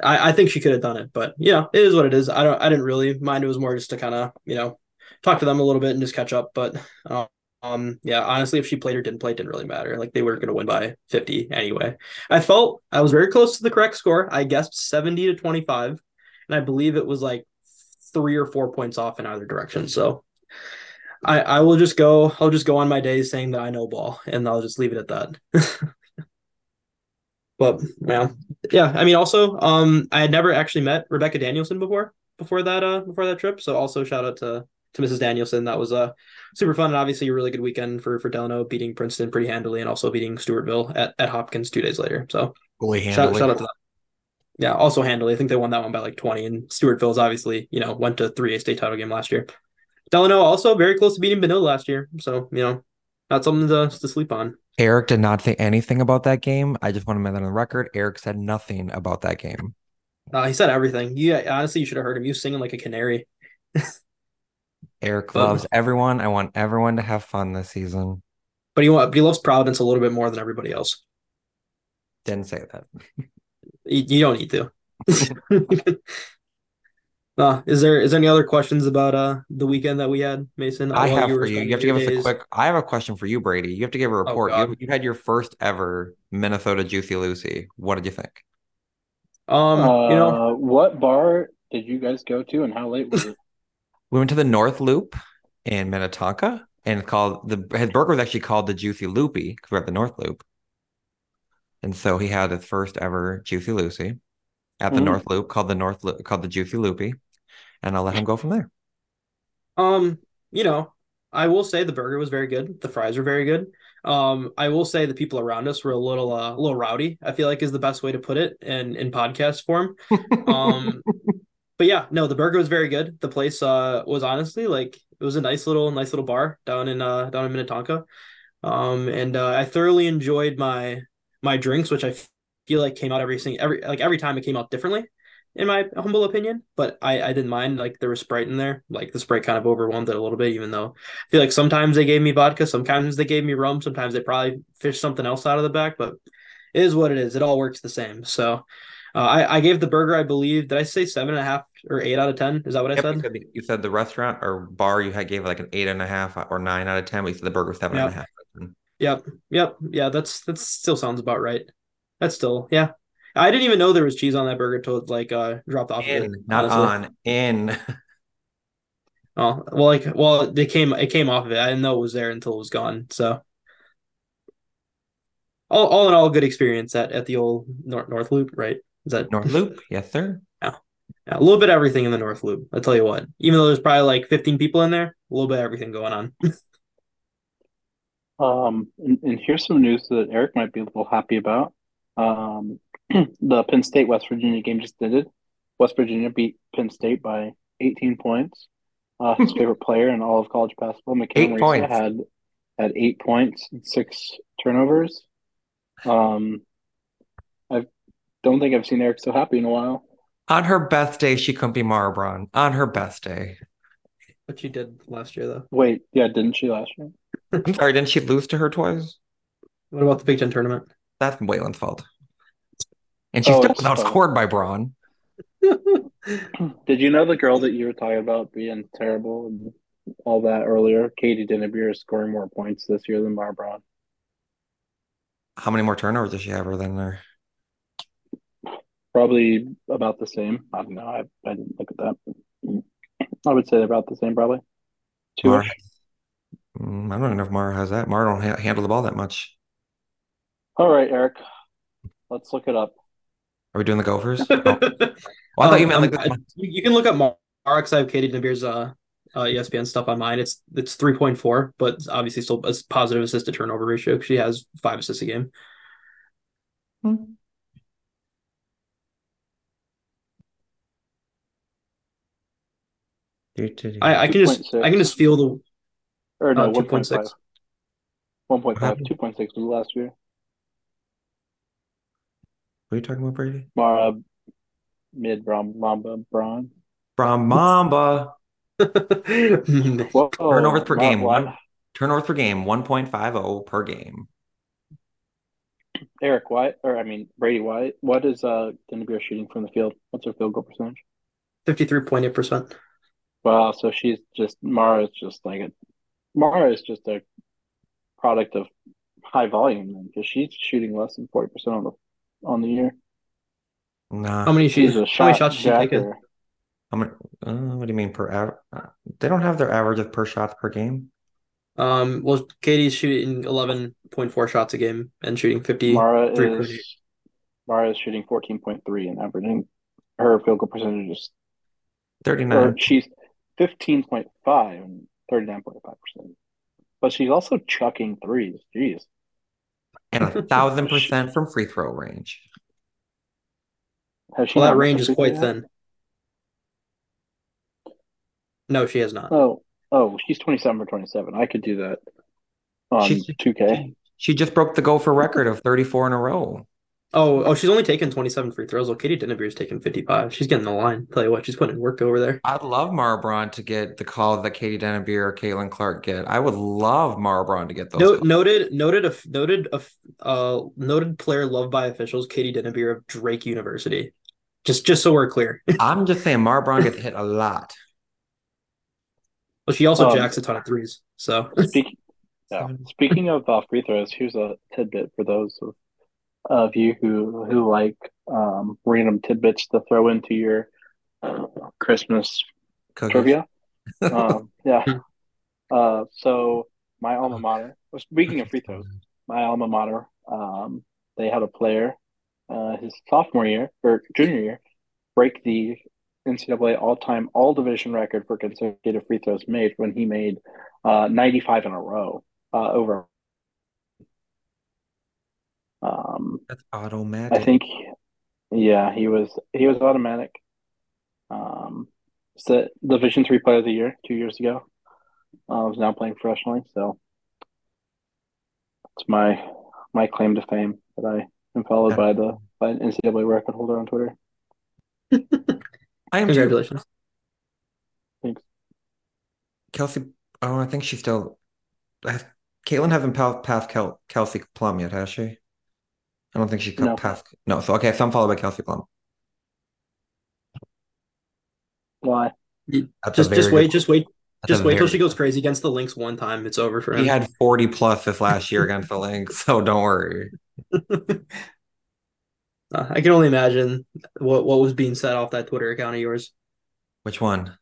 I, I think she could have done it. But yeah, it is what it is. I don't I didn't really mind. It was more just to kind of you know talk to them a little bit and just catch up. But um, um, yeah, honestly, if she played or didn't play, it didn't really matter. Like they were going to win by 50 anyway. I felt I was very close to the correct score. I guessed 70 to 25, and I believe it was like three or four points off in either direction. So I, I will just go, I'll just go on my days saying that I know ball and I'll just leave it at that. but yeah, yeah. I mean, also, um, I had never actually met Rebecca Danielson before, before that, uh, before that trip. So also shout out to, to Mrs. Danielson. That was a uh, super fun and obviously a really good weekend for, for Delano beating Princeton pretty handily and also beating Stewartville at, at Hopkins two days later. So shout, shout out to them yeah, also handily. I think they won that one by like 20. And Stewartville's obviously, you know, went to 3A state title game last year. Delano also very close to beating Benilde last year. So, you know, not something to, to sleep on. Eric did not say anything about that game. I just want to make that on the record. Eric said nothing about that game. Uh, he said everything. Yeah, honestly, you should have heard him. He was singing like a canary. Eric but, loves everyone. I want everyone to have fun this season. But he, but he loves Providence a little bit more than everybody else. Didn't say that. You, you don't need to. uh, is there is there any other questions about uh the weekend that we had, Mason? I have you for you. You have to give days? us a quick. I have a question for you, Brady. You have to give a oh, report. Oh, you, you had your first ever Minnesota Juicy Lucy. What did you think? Um, uh, you know, uh, what bar did you guys go to, and how late was it? we went to the North Loop in Minnetonka, and called the his burger was actually called the Juicy Loopy because we're at the North Loop. And so he had his first ever Juicy Lucy at the mm. North Loop called the North Loop called the Juicy Loopy. And I'll let him go from there. Um, you know, I will say the burger was very good. The fries were very good. Um, I will say the people around us were a little uh, a little rowdy, I feel like is the best way to put it in in podcast form. Um but yeah, no, the burger was very good. The place uh was honestly like it was a nice little nice little bar down in uh down in Minnetonka. Um and uh, I thoroughly enjoyed my my drinks, which I feel like came out every single every like every time it came out differently, in my humble opinion. But I I didn't mind like there was Sprite in there. Like the Sprite kind of overwhelmed it a little bit, even though I feel like sometimes they gave me vodka, sometimes they gave me rum, sometimes they probably fished something else out of the back. But it is what it is. It all works the same. So. Uh, I, I gave the burger, I believe, did I say seven and a half or eight out of 10? Is that what I yep, said? You said, you said, the restaurant or bar you had gave like an eight and a half or nine out of 10, but you said the burger seven yep. and a half. Yep. Yep. Yeah, that's that still sounds about right. That's still yeah. I didn't even know there was cheese on that burger until it like uh dropped off. In, of it, not on, in. Oh well, like well, they came it came off of it. I didn't know it was there until it was gone. So, all, all in all, good experience at at the old North North Loop, right? Is that North Loop? Yes, sir. Yeah. yeah, a little bit of everything in the North Loop. I tell you what, even though there's probably like 15 people in there, a little bit of everything going on. Um, and, and, here's some news that Eric might be a little happy about. Um, the Penn State West Virginia game just ended. West Virginia beat Penn State by 18 points. Uh, his favorite player in all of college basketball, McCann had had eight points and six turnovers. Um, I don't think I've seen Eric so happy in a while. On her best day, she couldn't be Mara Braun. On her best day. But she did last year, though. Wait, yeah, didn't she last year? I'm sorry, didn't she lose to her twice? What about the Big Ten tournament? That's Wayland's fault. And she's oh, still outscored by Braun. Did you know the girl that you were talking about being terrible and all that earlier? Katie Dinnebier is scoring more points this year than Mara Braun. How many more turnovers does she have her than her? Probably about the same. I don't know. I, I didn't look at that. I would say about the same, probably. Two. Mm, I don't know if Mara has that. Mara don't ha- handle the ball that much. All right, Eric. Let's look it up. Are we doing the Gophers? oh. well, I thought you meant like um, you can look up Marks. I have Katie Dinnebier's uh, uh, ESPN stuff on mine. It's it's three point four, but obviously still a positive assist to turnover ratio. She has five assists a game. Hmm. I, I can just I can just feel the or no uh, 1.6 1.5 2.6 was last year what are you talking about brady? Mara mid Mamba Braun. Brom Mamba. Turnovers per game. one Turn turnovers per game 1.50 per game. Eric White or I mean Brady White what is uh Dinnebier shooting from the field? What's her field goal percentage? 53.8 percent. Wow, so she's just Mara is just like a Mara is just a product of high volume then because she's shooting less than forty percent on the on the year. Nah. How many she's a how many shots she taken? How many? Uh, what do you mean per hour? Uh, they don't have their average of per shot per game. Um. Well, Katie's shooting eleven point four shots a game and shooting fifty. Mara is Mara is shooting fourteen point three and averaging her field goal percentage is thirty nine. She's 15.5 and 39.5%. But she's also chucking threes. Jeez. And a thousand percent from free throw range. Has she well, that range is quite thin. No, she has not. Oh, oh, she's 27 for 27. I could do that on 2K. She just broke the Gopher record of 34 in a row. Oh, oh, she's only taken 27 free throws. Well, Katie Dinnebier's taken 55. She's getting the line. Tell you what, she's putting in work over there. I'd love Mara Braun to get the call that Katie Dinnebier or Caitlin Clark get. I would love Mara Braun to get those. No, noted, noted, a noted, a uh, noted player loved by officials. Katie Dinnebier of Drake University. Just, just so we're clear. I'm just saying, Mara Braun gets hit a lot. Well, she also um, jacks a ton of threes. So speaking, yeah. Speaking of uh, free throws, here's a tidbit for those of you who who like um, random tidbits to throw into your uh, Christmas Cookies. trivia. um, yeah. Uh, so my alma mater. Speaking of free throws, my alma mater. Um, they had a player, uh, his sophomore year or junior year, break the NCAA all-time all-division record for consecutive free throws made when he made uh, 95 in a row uh, over um, That's automatic. I think, yeah, he was he was automatic. Um, the Division three player of the year two years ago. I uh, was now playing professionally, so it's my my claim to fame that I am followed yeah. by the by an NCAA record holder on Twitter. I am congratulations. Too. Thanks, Kelsey. Oh, I think she's still. Caitlin hasn't passed Kelsey Plum yet, has she? I don't think she no. passed. No, so okay, so I'm followed by Kelsey Plum. Why? just just wait, just wait, just wait till she goes crazy against the Lynx one time. It's over for him. He had 40 plus this last year against the Lynx, so don't worry. Uh, I can only imagine what what was being said off that Twitter account of yours. Which one?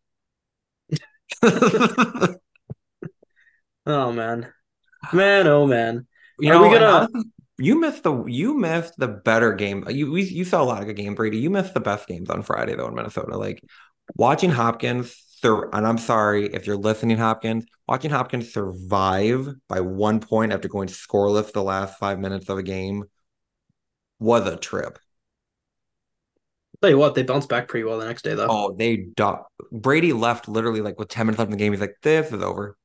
oh man, man, oh man. You Are know, we gonna? You missed the you missed the better game. You you saw a lot of good game, Brady. You missed the best games on Friday though in Minnesota. Like watching Hopkins, and I'm sorry if you're listening, Hopkins, watching Hopkins survive by one point after going scoreless the last five minutes of a game was a trip. Tell you what, they bounced back pretty well the next day though. Oh, they do- Brady left literally like with 10 minutes left in the game. He's like, this is over.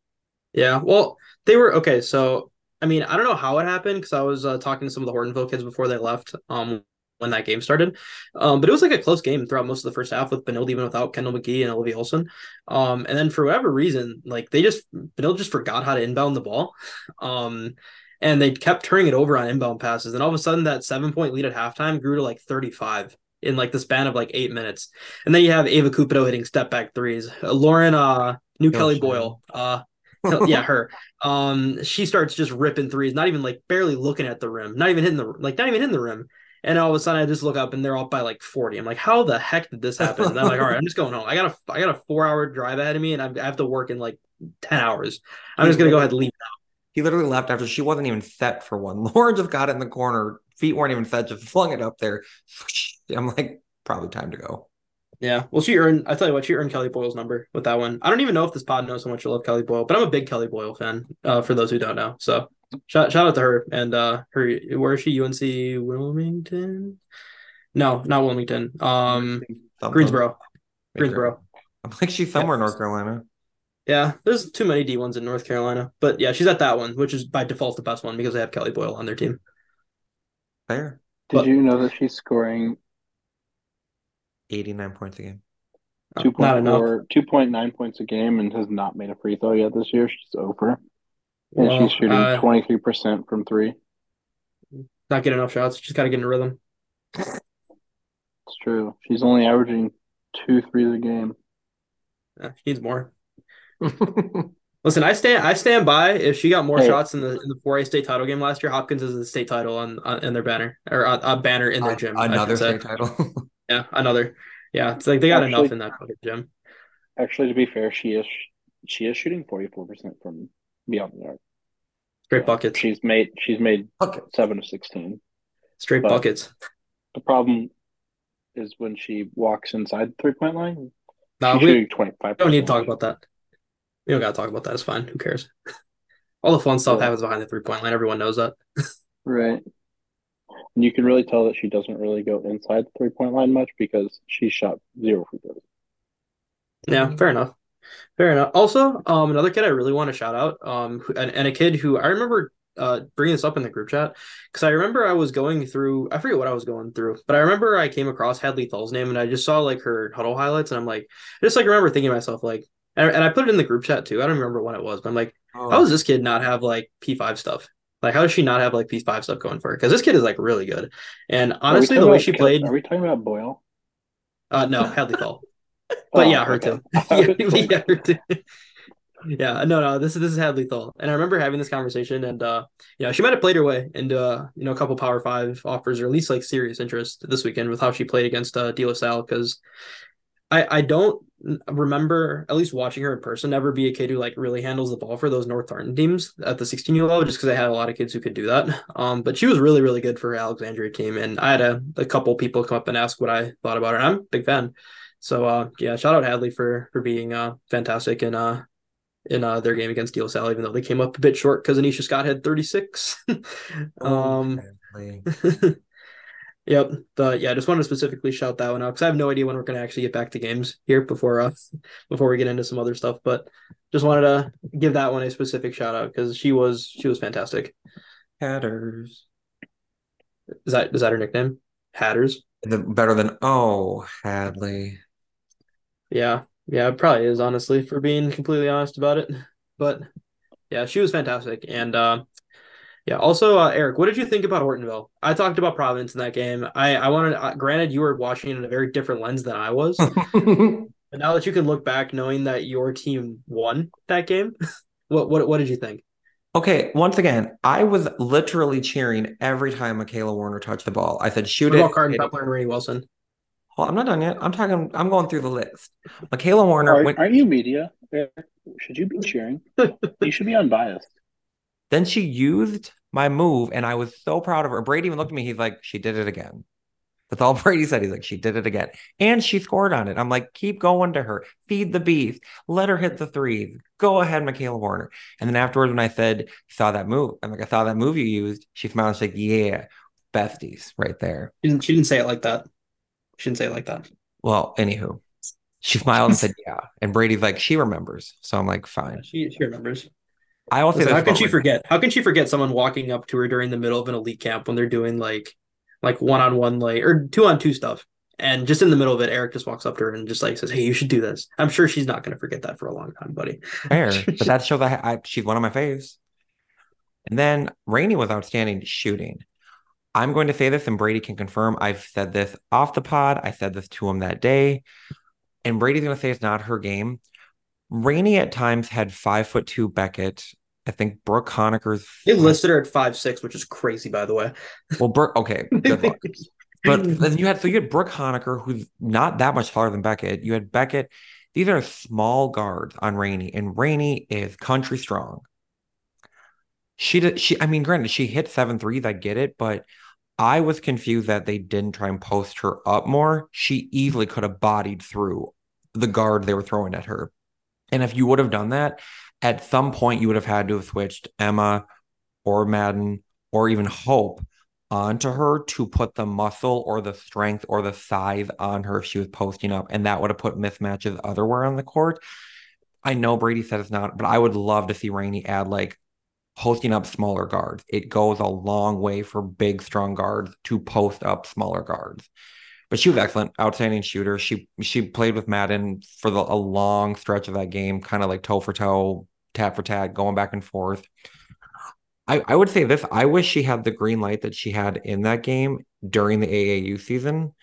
Yeah. Well, they were okay. So I mean, I don't know how it happened because I was uh, talking to some of the Hortonville kids before they left. Um, when that game started. Um, but it was like a close game throughout most of the first half with Benilde even without Kendall McGee and Olivia Olson. Um, and then for whatever reason, like they just Benilde just forgot how to inbound the ball. Um, and they kept turning it over on inbound passes. And all of a sudden that seven point lead at halftime grew to like 35 in like the span of like eight minutes. And then you have Ava Cupido hitting step back threes. Uh, Lauren uh New Kelly Boyle uh yeah, her. Um, she starts just ripping threes, not even like barely looking at the rim, not even hitting the like not even hitting the rim. And all of a sudden, I just look up and they're up by like forty. I'm like, how the heck did this happen? And I'm like, all right, I'm just going home. I got a I got a four hour drive ahead of me, and I have to work in like ten hours. I'm he just gonna go ahead and leave now. He literally left after she wasn't even set for one. Lauren just got it in the corner. Feet weren't even set, just flung it up there. I'm like, probably time to go. Yeah. Well, she earned, I tell you what, she earned Kelly Boyle's number with that one. I don't even know if this pod knows how much I love Kelly Boyle, but I'm a big Kelly Boyle fan, uh, for those who don't know. So shout, shout out to her and uh her where is she? UNC Wilmington? No, not Wilmington. Um Greensboro. Greensboro. I'm like she's somewhere in North Carolina. Yeah, there's too many D ones in North Carolina. But yeah, she's at that one, which is by default the best one because they have Kelly Boyle on their team. Fair. Did but, you know that she's scoring 89 points a game? 2.4, 2.9 points a game and has not made a free throw yet this year. She's over. And well, she's shooting uh, 23% from three. Not getting enough shots. She's got to get in a rhythm. It's true. She's only averaging two threes a game. Yeah, she needs more. Listen, I stand I stand by. If she got more hey. shots in the in the 4A state title game last year, Hopkins is the state title on, on in their banner or a, a banner in their gym. Another state title. yeah, another. Yeah, it's like they got actually, enough in that gym. Actually, to be fair, she is she is shooting forty four percent from beyond the arc. Straight buckets. She's made she's made buckets. seven of sixteen. Straight but buckets. The problem is when she walks inside the three point line. No, we don't need to talk about that. We don't got to talk about that. It's fine. Who cares? All the fun stuff yeah. happens behind the three point line. Everyone knows that. right. And you can really tell that she doesn't really go inside the three point line much because she shot zero free throws. Yeah, fair enough. Fair enough. Also, um, another kid I really want to shout out, um, and, and a kid who I remember uh bringing this up in the group chat because I remember I was going through I forget what I was going through, but I remember I came across Hadley Thull's name and I just saw like her huddle highlights and I'm like, I just like remember thinking to myself like, and, and I put it in the group chat too. I don't remember when it was, but I'm like, oh. how does this kid not have like P5 stuff? Like, how does she not have like P5 stuff going for her? Because this kid is like really good. And honestly, the way she played. Are we talking about Boyle? Uh, no, Hadley Thull. but oh, yeah, her okay. too. yeah, yeah, her too. yeah, no, no, this is this is Hadley Thull, and I remember having this conversation, and uh, yeah, she might have played her way into uh, you know, a couple Power Five offers, or at least like serious interest this weekend with how she played against uh, De La Salle, because I I don't remember at least watching her in person never be a kid who like really handles the ball for those North Tartan teams at the 16 year level just because I had a lot of kids who could do that. Um, but she was really really good for her Alexandria team, and I had a, a couple people come up and ask what I thought about her. I'm a big fan. So uh, yeah, shout out Hadley for for being uh fantastic in uh in uh their game against De La Salle, even though they came up a bit short because Anisha Scott had 36. um, Yep. But yeah, I just wanted to specifically shout that one out because I have no idea when we're going to actually get back to games here before uh before we get into some other stuff. But just wanted to give that one a specific shout out because she was she was fantastic. Hatters. Is that is that her nickname? Hatters. The better than oh Hadley. Yeah, yeah, it probably is honestly for being completely honest about it. But yeah, she was fantastic, and uh, yeah. Also, uh, Eric, what did you think about Hortonville? I talked about Providence in that game. I I wanted. Uh, granted, you were watching in a very different lens than I was. but now that you can look back, knowing that your team won that game, what what what did you think? Okay, once again, I was literally cheering every time Michaela Warner touched the ball. I said, "Shoot what it!" About Carden Pepler and Rainey Wilson. Well, I'm not done yet. I'm talking. I'm going through the list. Michaela Warner. Are, went, aren't you media? Should you be cheering? you should be unbiased. Then she used my move, and I was so proud of her. Brady even looked at me. He's like, "She did it again." That's all Brady said. He's like, "She did it again," and she scored on it. I'm like, "Keep going to her. Feed the beast. Let her hit the three. Go ahead, Michaela Warner." And then afterwards, when I said, "Saw that move," I'm like, "I saw that move you used." She smiled. She's like, "Yeah, besties, right there." She didn't, she didn't say it like that. She didn't say it like that. Well, anywho, she smiled and said, "Yeah." And Brady's like, "She remembers." So I'm like, "Fine." She she remembers. I also Listen, how can she forget? How can she forget someone walking up to her during the middle of an elite camp when they're doing like like one on one like or two on two stuff? And just in the middle of it, Eric just walks up to her and just like says, "Hey, you should do this." I'm sure she's not going to forget that for a long time, buddy. Fair, but that shows I, I she's one of my faves. And then Rainey was outstanding shooting. I'm going to say this, and Brady can confirm. I've said this off the pod. I said this to him that day, and Brady's going to say it's not her game. Rainey at times had five foot two Beckett. I think Brooke Honaker's. They listed her at five six, which is crazy, by the way. Well, Brooke, okay, good luck. but then you had so you had Brooke Honaker, who's not that much taller than Beckett. You had Beckett. These are small guards on Rainey, and Rainey is country strong. She did. She, I mean, granted, she hit seven threes. I get it, but I was confused that they didn't try and post her up more. She easily could have bodied through the guard they were throwing at her. And if you would have done that, at some point you would have had to have switched Emma or Maddyn or even Hope onto her to put the muscle or the strength or the size on her if she was posting up. And that would have put mismatches otherwhere on the court. I know Brady said it's not, but I would love to see Rainey add like posting up smaller guards. It goes a long way for big, strong guards to post up smaller guards. But she was excellent, outstanding shooter. She she played with Maddyn for the, a long stretch of that game, kind of like toe for toe, tat for tat, going back and forth. I, I would say this. I wish she had the green light that she had in that game during the AAU season,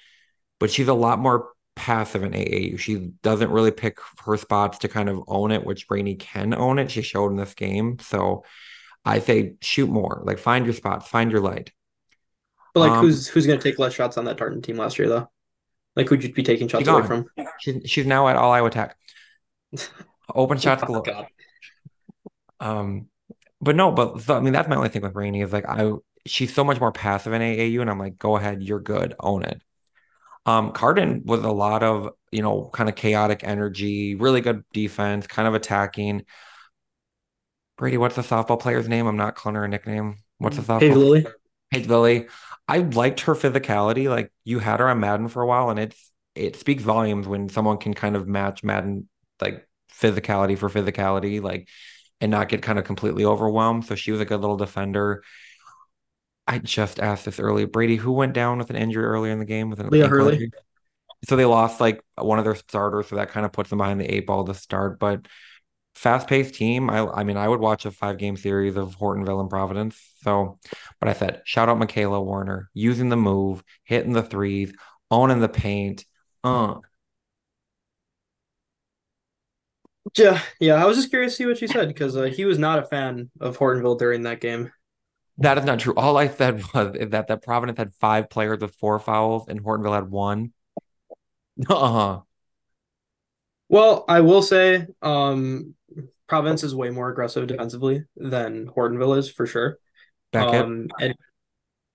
but she's a lot more passive in AAU. She doesn't really pick her spots to kind of own it, which Rainey can own it. She showed in this game. So I say shoot more. Like find your spots, find your light. But like, um, who's who's going to take less shots on that Tartan team last year, though? Like, who'd you be taking shots away from? She's she's now at all Iowa Tech. Open shots oh, galore. Um, but no, but I mean that's my only thing with Rainey is like I she's so much more passive in AAU, and I'm like, go ahead, you're good, own it. Um, Carden was a lot of you know kind of chaotic energy, really good defense, kind of attacking. Brady, what's the softball player's name? I'm not calling her a nickname. What's the softball? Paige Lily. Paige Lily. I liked her physicality. Like you had her on Maddyn for a while, and it's it speaks volumes when someone can kind of match Maddyn like physicality for physicality. Like and not get kind of completely overwhelmed. So she was a good little defender. I just asked this earlier. Brady, who went down with an injury earlier in the game with an Leah Hurley? Injury? So they lost like one of their starters, so that kind of puts them behind the eight ball to start. But fast paced team. I I mean, I would watch a five game series of Hortonville and Providence. So, but I said, shout out Michaela Warner, using the move, hitting the threes, owning the paint. Uh, Yeah, yeah. I was just curious to see what she said because uh, he was not a fan of Hortonville during that game. That is not true. All I said was that that Providence had five players with four fouls and Hortonville had one. Uh huh. Well, I will say, um, Providence is way more aggressive defensively than Hortonville is for sure. Beckett, um, and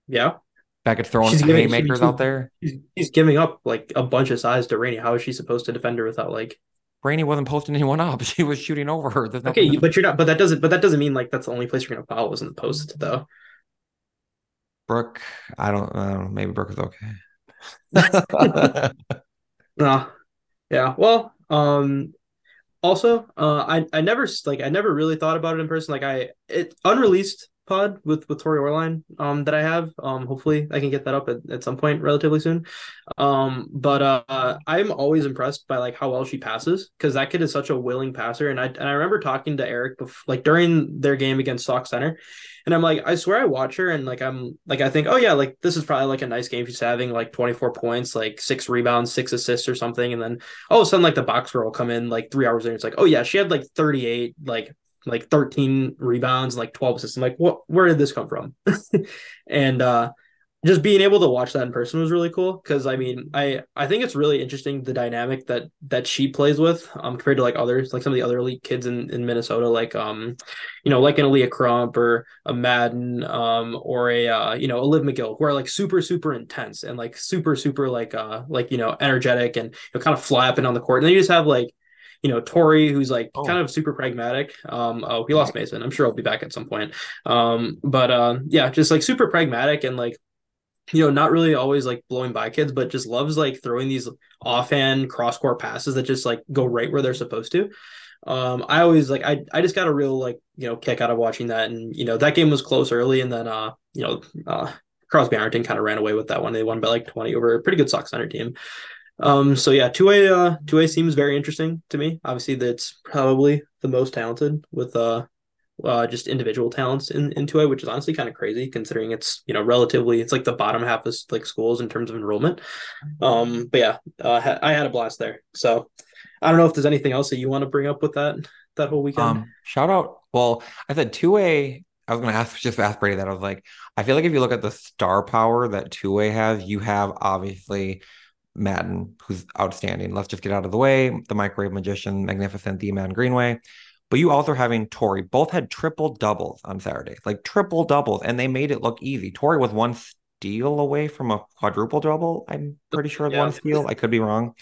yeah, Beckett throwing she's giving, haymakers out there. He's, he's, giving up like a bunch of size to Rainey. How is she supposed to defend her without like Rainey wasn't posting anyone up. She was shooting over her. okay, but you're not. But that doesn't. But that doesn't mean like that's the only place you're gonna foul was in the post though. Brooke, I don't. I don't know. Maybe Brooke is okay. no. Yeah. Well. Um. Also, uh, I I never like I never really thought about it in person. Like I it unreleased pod with with Tori Oehrlein um that I have. Um hopefully I can get that up at, at some point relatively soon. Um but uh I'm always impressed by like how well she passes because that kid is such a willing passer and I and I remember talking to Eric like during their game against Sauk Centre and I'm like I swear I watch her and like I'm like I think oh yeah like this is probably like a nice game she's having like 24 points like six rebounds six assists or something and then all of a sudden like the box girl come in like three hours later it's like oh yeah she had like 38 like like 13 rebounds, and like 12 assists. I'm like, what where did this come from? and uh just being able to watch that in person was really cool because I mean I I think it's really interesting the dynamic that that she plays with um compared to like others like some of the other elite kids in, in Minnesota like um you know like an Aaliyah Crump or a Maddyn um or a uh you know a Liv McGill who are like super super intense and like super super like uh like you know energetic and you know, kind of flapping on the court and then you just have like you know, Tori, who's like oh. kind of super pragmatic. Um, oh, he lost Mason. I'm sure he'll be back at some point. Um, but uh, yeah, just like super pragmatic and like you know, not really always like blowing by kids, but just loves like throwing these offhand cross court passes that just like go right where they're supposed to. Um, I always like I I just got a real like you know kick out of watching that, and you know that game was close early, and then uh you know uh Crosby Ironton kind of ran away with that one. They won by like twenty over a pretty good Sauk Centre team. Um, so yeah, two A uh two A seems very interesting to me. Obviously, that's probably the most talented with uh, uh just individual talents in in two A, which is honestly kind of crazy considering it's you know relatively it's like the bottom half of like schools in terms of enrollment. Um, but yeah, uh, I had a blast there. So I don't know if there's anything else that you want to bring up with that that whole weekend. Um, shout out. Well, I said two A. I was going to ask just ask Brady that. I was like, I feel like if you look at the star power that two A has, you have obviously Maddyn, who's outstanding. Let's just get out of the way. The Microwave Magician, Magnificent, the Man Greenway. But you also having Tori. Both had triple doubles on Saturday, like triple doubles, and they made it look easy. Tori was one steal away from a quadruple double. I'm pretty sure yeah. one steal. I could be wrong.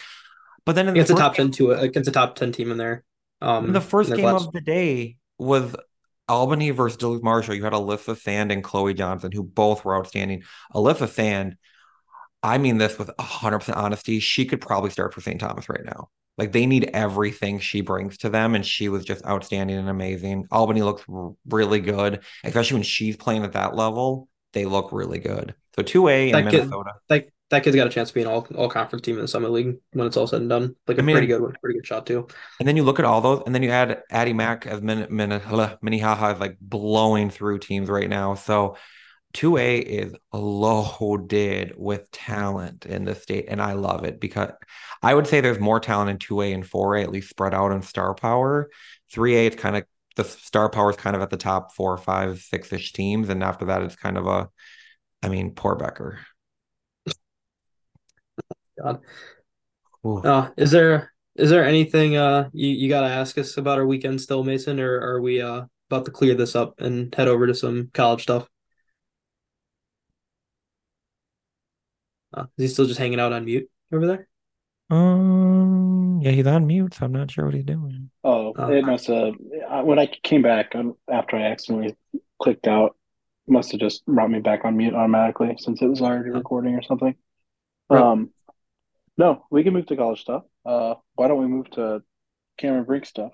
But then in the it's a top ten to against a top ten team in there. Um, the first game of the day was Albany versus Duluth Marshall. You had Alyssa Sand and Chloe Johnson, who both were outstanding. Alyssa Sand, I mean this with 100% honesty, she could probably start for St. Thomas right now. Like they need everything she brings to them, and she was just outstanding and amazing. Albany looks r- really good, especially when she's playing at that level. They look really good. So two A in Minnesota. Kid, like that kid's got a chance to be an all all conference team in the Summit League when it's all said and done. Like a I mean, pretty good one, pretty good shot too. And then you look at all those, and then you add Addie Mack as Min, Min, Minnehaha is like blowing through teams right now. So 2A is loaded with talent in the state, and I love it because I would say there's more talent in 2A and 4A, at least spread out in star power. 3A, it's kind of the star power is kind of at the top four, five, six ish teams, and after that, it's kind of a, I mean, poor Becker. God. Uh, is there is there anything uh you, you gotta ask us about our weekend still, Mason, or are we uh about to clear this up and head over to some college stuff? Uh, is he still just hanging out on mute over there? Um, yeah, he's on mute, so I'm not sure what he's doing. Oh, uh, it must have. When I came back um, after I accidentally clicked out, must have just brought me back on mute automatically since it was already recording or something. Right. Um, no, we can move to college stuff. Uh, why don't we move to Cameron Brink stuff?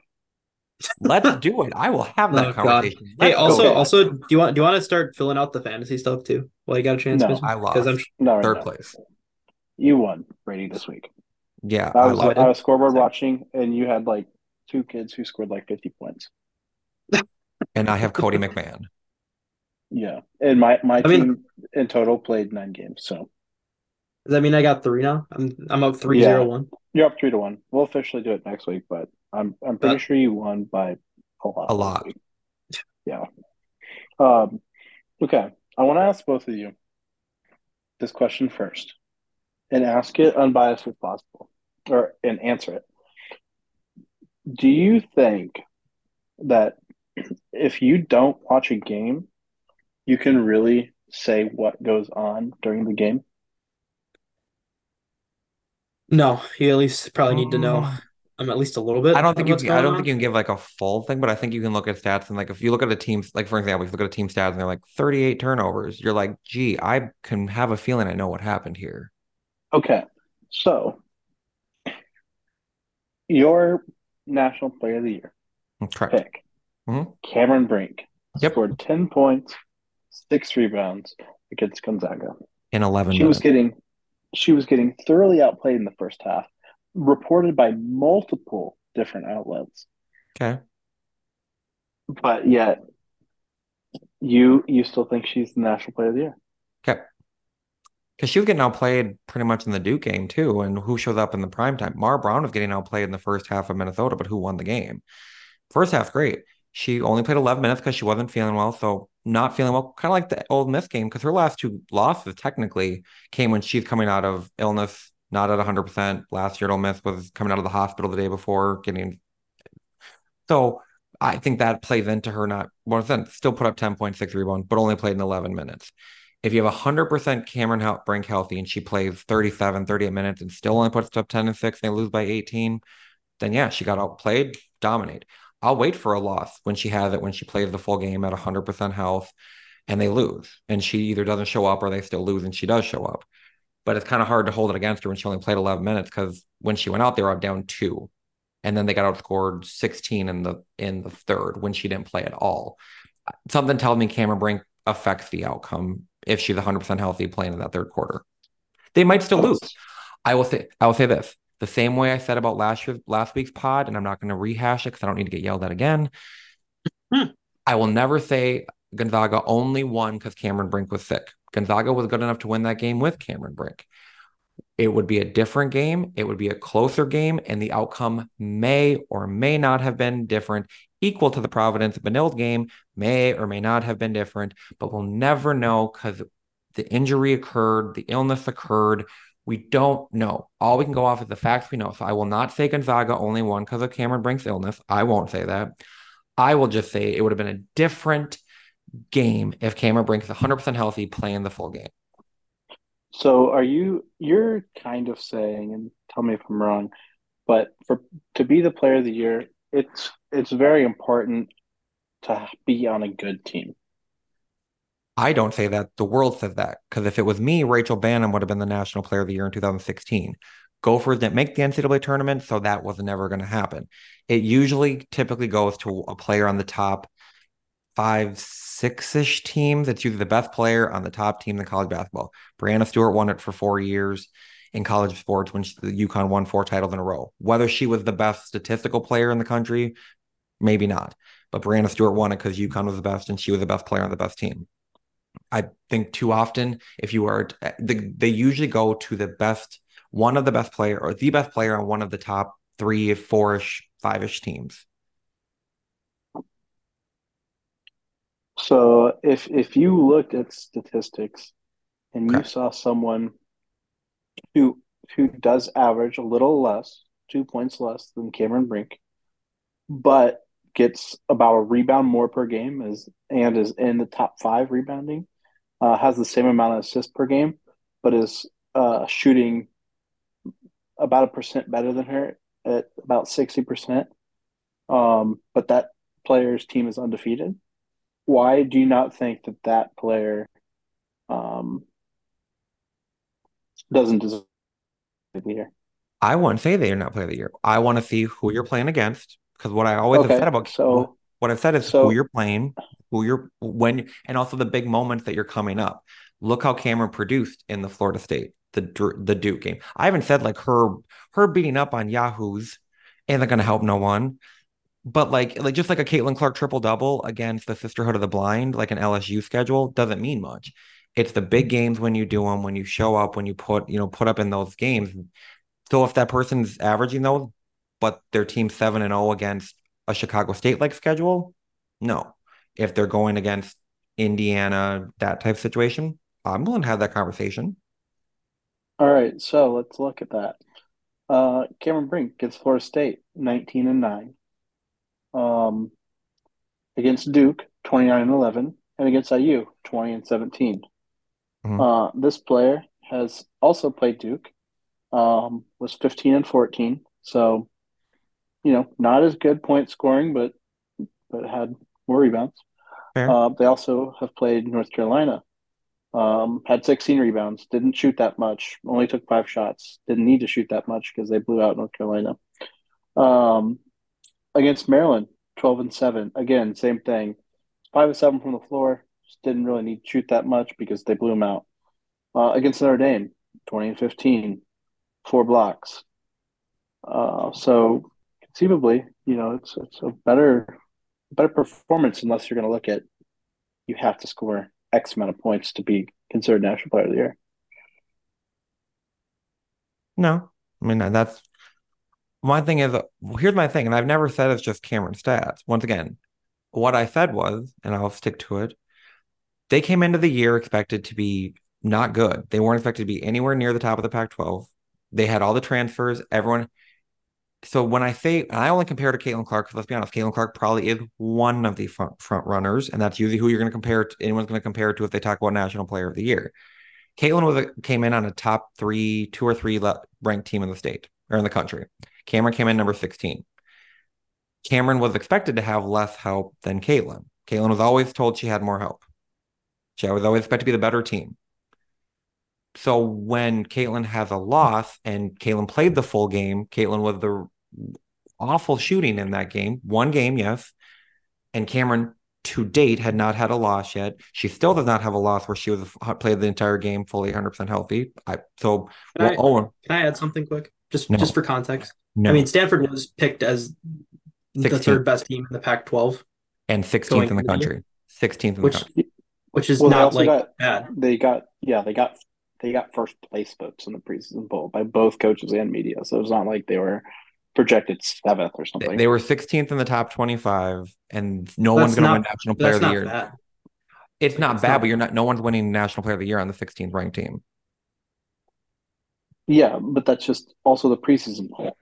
Let's do it. I will have that oh, conversation. Hey, also, also, do you want do you want to start filling out the fantasy stuff too? Well, you got a chance. No, I lost. Because I'm no, third no. place. You won, Brady, this week. Yeah, I was I, I was scoreboard watching, and you had like two kids who scored like fifty points. and I have Cody McMahon. Yeah, and my my I team mean, in total played nine games. So does that mean I got three now? I'm I'm up three yeah. zero one. You're up three to one. We'll officially do it next week, but I'm I'm pretty sure you won by a lot. A lot. Yeah. Um. Okay. I want to ask both of you this question first, and ask it unbiased as possible, or and answer it. Do you think that if you don't watch a game, you can really say what goes on during the game? No, you at least probably need to know. I'm um, at least a little bit. I don't think you. Can, I don't on. think you can give like a full thing, but I think you can look at stats and like if you look at a team, like for example, if you look at a team stats and they're like 38 turnovers, you're like, gee, I can have a feeling I know what happened here. Okay, so your national player of the year Correct. pick, mm-hmm. Cameron Brink, yep. scored 10 points, six rebounds against Gonzaga in 11. She minutes. was getting she was getting thoroughly outplayed in the first half, reported by multiple different outlets. Okay. But yet, you you still think she's the national player of the year? Okay. Because she was getting outplayed pretty much in the Duke game too, and who shows up in the prime time? Mara Braun was getting outplayed in the first half of Minnesota, but who won the game? First half, great. She only played 11 minutes because she wasn't feeling well. So, not feeling well, kind of like the Ole Miss game, because her last two losses technically came when she's coming out of illness, not at 100%. Last year Ole Miss was coming out of the hospital the day before, getting. So, I think that plays into her not, well, then still put up 10.6 rebounds, but only played in 11 minutes. If you have 100% Cameron Brink healthy and she plays 37, 38 minutes and still only puts up 10 and 6 and they lose by 18, then yeah, she got outplayed, dominate. I'll wait for a loss when she has it, when she plays the full game at 100% health and they lose. And she either doesn't show up or they still lose and she does show up. But it's kind of hard to hold it against her when she only played 11 minutes because when she went out, they were up down two. And then they got outscored 16 in the in the third when she didn't play at all. Something tells me Cameron Brink affects the outcome if she's 100% healthy playing in that third quarter. They might still lose. I will say I will say this the same way I said about last year, last week's pod, and I'm not going to rehash it because I don't need to get yelled at again. Hmm. I will never say Gonzaga only won because Cameron Brink was sick. Gonzaga was good enough to win that game with Cameron Brink. It would be a different game. It would be a closer game, and the outcome may or may not have been different, equal to the Providence Benilde game, may or may not have been different, but we'll never know because the injury occurred, the illness occurred. We don't know. All we can go off is the facts we know. So I will not say Gonzaga only won because of Cameron Brink's illness. I won't say that. I will just say it would have been a different game if Cameron Brink is 100% healthy playing the full game. So are you you're kind of saying, and tell me if I'm wrong, but for to be the player of the year, it's it's very important to be on a good team. I don't say that. The world says that. Because if it was me, Rachel Banham would have been the National Player of the Year in 2016. Gophers didn't make the NCAA tournament, so that was never going to happen. It usually typically goes to a player on the top five, six ish teams. It's usually the best player on the top team in college basketball. Breanna Stewart won it for four years in college sports when she, the UConn won four titles in a row. Whether she was the best statistical player in the country, maybe not. But Breanna Stewart won it because UConn was the best and she was the best player on the best team. I think too often, if you are, they, they usually go to the best, one of the best player or the best player on one of the top three, four ish, five ish teams. So if if you looked at statistics and you saw someone who who does average a little less, two points less than Cameron Brink, but gets about a rebound more per game as and is in the top five rebounding, uh, has the same amount of assists per game, but is uh, shooting about a percent better than her at about sixty percent. Um, but that player's team is undefeated. Why do you not think that that player um, doesn't deserve the year? I wouldn't say they're not player of the year. I want to see who you're playing against because what I always okay, have said about so what I've said is so, who you're playing, who you're when, and also the big moments that you're coming up. Look how Cameron produced in the Florida State, the the Duke game. I haven't said like her her beating up on Yahoos isn't going to help no one, but like like just like a Caitlin Clark triple double against the Sisterhood of the Blind, like an LSU schedule, doesn't mean much. It's the big games when you do them, when you show up, when you put you know put up in those games. So if that person's averaging those, but their team seven and zero oh against a Chicago State like schedule? No. If they're going against Indiana, that type of situation, I'm willing to have that conversation. All right, so let's look at that. Uh, Cameron Brink gets Florida State 19 and 9. Um, against Duke 29 and 11, and against IU 20 and 17. Mm-hmm. Uh, this player has also played Duke, um, was 15 and 14. So you know, not as good point scoring, but but had more rebounds. Uh, they also have played North Carolina. Um, had 16 rebounds, didn't shoot that much, only took five shots, didn't need to shoot that much because they blew out North Carolina. Um, against Maryland, 12 and 7. Again, same thing. Five and seven from the floor, just didn't really need to shoot that much because they blew them out. Uh, against Notre Dame, 20 and 15, four blocks. Uh, so conceivably, you know, it's it's a better better performance unless you're going to look at you have to score X amount of points to be considered National Player of the Year. No, I mean that's my thing. Is here's my thing, and I've never said it's just Cameron stats. Once again, what I said was, and I'll stick to it. They came into the year expected to be not good. They weren't expected to be anywhere near the top of the Pac-12. They had all the transfers. Everyone so when I say I only compare to Caitlin Clark, because let's be honest, Caitlin Clark probably is one of the front, front runners, and that's usually who you're going to compare to. Anyone's going to compare to if they talk about National Player of the Year. Caitlin was a, came in on a top three, two or three ranked team in the state or in the country. Cameron came in number 16. Cameron was expected to have less help than Caitlin. Caitlin was always told she had more help. She was always expected to be the better team. So when Caitlin has a loss and Caitlin played the full game, Caitlin was the awful shooting in that game. One game, yes. And Cameron to date had not had a loss yet. She still does not have a loss where she was played the entire game fully 100% healthy. I so can, I, oh, can I add something quick? Just no. just for context. No. I mean, Stanford was picked as 16th. the third best team in the Pac-12 and 16th in the country. 16th in which, the country. Which is well, not like got, bad. They got yeah, they got they got first place votes in the preseason poll by both coaches and media. So it's not like they were projected seventh or something. They were 16th in the top 25, and no that's one's going to win National Player of the Year. Bad. It's not bad, not but you're not. No one's winning National Player of the Year on the 16th ranked team. Yeah, but that's just also the preseason poll.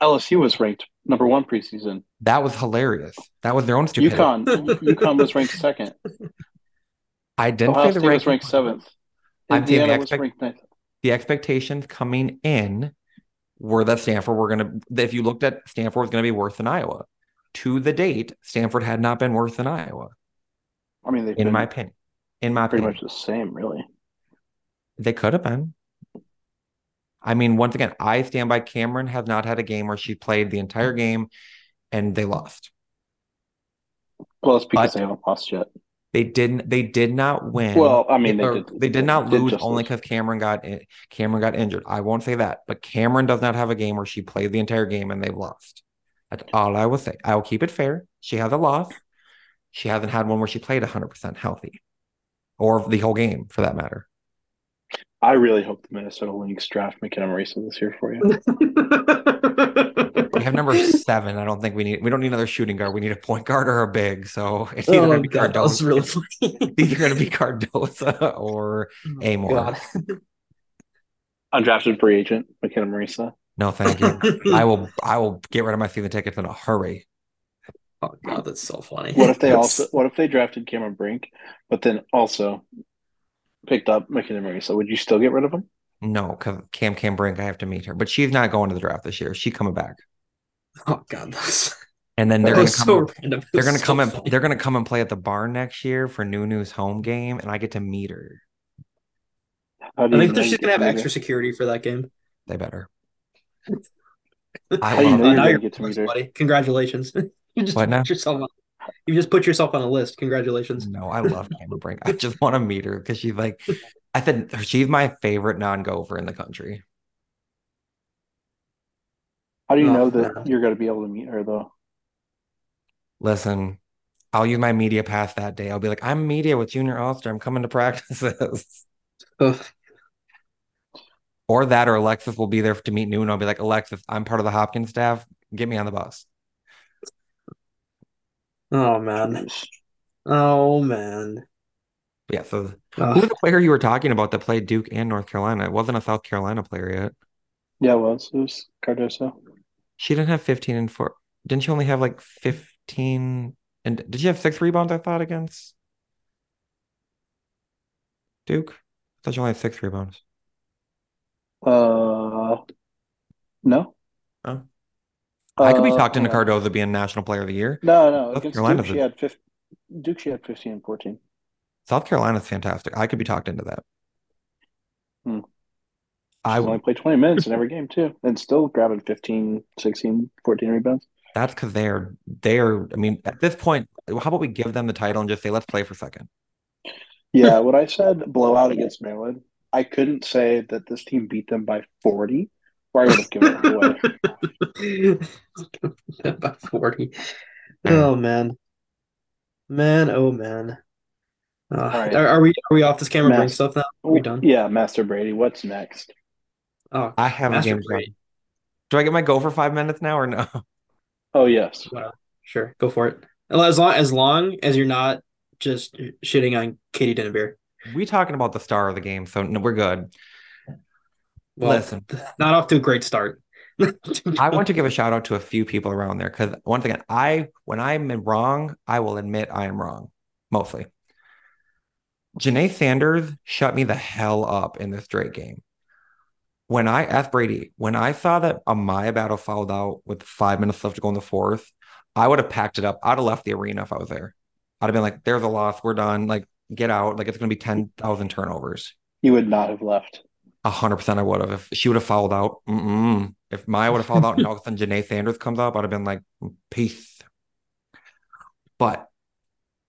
LSU was ranked number one preseason. That was hilarious. That was their own stupidity. UConn, UConn was ranked second. I didn't Ohio say the State was ranked seventh. I'm ranked ninth. the expectations coming in were that Stanford were going to, if you looked at Stanford was going to be worse than Iowa. To the date, Stanford had not been worse than Iowa. I mean, in my opinion, in my pretty opinion, much the same, really. They could have been. I mean, once again, I stand by Cameron has not had a game where she played the entire game and they lost. Well, it's because but they haven't lost yet. They didn't. They did not win. Well, I mean, they, or, did, they did not lose only because Cameron got Cameron got injured. I won't say that, but Cameron does not have a game where she played the entire game and they've lost. That's all I will say. I will keep it fair. She has a loss. She hasn't had one where she played 100% healthy, or the whole game for that matter. I really hope the Minnesota Lynx draft Makenna Marisa this year for you. we have number seven. I don't think we need. We don't need another shooting guard. We need a point guard or a big. So it's either oh, going to be God, Cardoso. Really funny. either going to be Cardoso or oh, Amor. Undrafted free agent Makenna Marisa. No, thank you. I will. I will get rid of my season tickets in a hurry. Oh God, that's so funny. What if they that's... also? What if they drafted Cameron Brink, but then also picked up Makenna so would you still get rid of him? No, because Cam Cam Brink, I have to meet her, but she's not going to the draft this year. She's coming back. Oh God, that's and then they're gonna come. So they're gonna so come funny. and they're gonna come and play at the barn next year for Nunu's home game, and I get to meet her. I think they're just gonna have extra security for that game. They better. I love you now you're get to meet her. Buddy. Congratulations. you just what now? yourself on you just put yourself on a list. Congratulations. No, I love Cameron Brink. I just want to meet her because she's like, I think she's my favorite non-gopher in the country. How do you oh, know that man. you're going to be able to meet her though? Listen, I'll use my media pass that day. I'll be like, I'm media with Junior Ulster. I'm coming to practices. or that, or Alexis will be there to meet Noon. I'll be like, Alexis, I'm part of the Hopkins staff. Get me on the bus. Oh man. Oh man. Yeah, so uh, who's the player you were talking about that played Duke and North Carolina? It wasn't a South Carolina player yet. Yeah, it was. It was Cardoso. She didn't have 15 and four. Didn't she only have like 15? And did she have six rebounds? I thought against Duke. I thought she only had six rebounds. Uh, no. Oh. I could be talked into uh, Cardoso being National Player of the Year. No, no. South Carolina, Duke, she had 15, Duke, she had 15 and 14. South Carolina's fantastic. I could be talked into that. Hmm. I only play 20 minutes in every game, too, and still grabbing 15, 16, 14 rebounds. That's because they're, they're, I mean, at this point, how about we give them the title and just say, let's play for a second? Yeah, what I said blowout against Maryland, I couldn't say that this team beat them by 40 or I would have given it away. About 40. Oh man. Man, oh man. Uh, right. are, are, we are we off this Cameron Brink stuff now? Are we done? Yeah, Master Brady. What's next? Oh, I have Master a game. Brady. Do I get my go for five minutes now or no? Oh yes. Well, sure, go for it. As long as long as you're not just shitting on Katie Dinnebier. We talking about the star of the game, so no, we're good. Well, Listen, not off to a great start. I want to give a shout out to a few people around there because once again, I when I'm wrong, I will admit I am wrong mostly. Janay Sanders shut me the hell up in this Drake game. When I asked Brady, when I saw that Amaya Battle fouled out with five minutes left to go in the fourth, I would have packed it up. I'd have left the arena if I was there. I'd have been like, "There's a loss. We're done. Like, get out. Like, it's going to be ten thousand turnovers." You would not have left hundred percent, I would have. If she would have followed out, mm-mm. if Maya would have followed out, and all of a sudden Janay Sanders comes up, I'd have been like, peace. But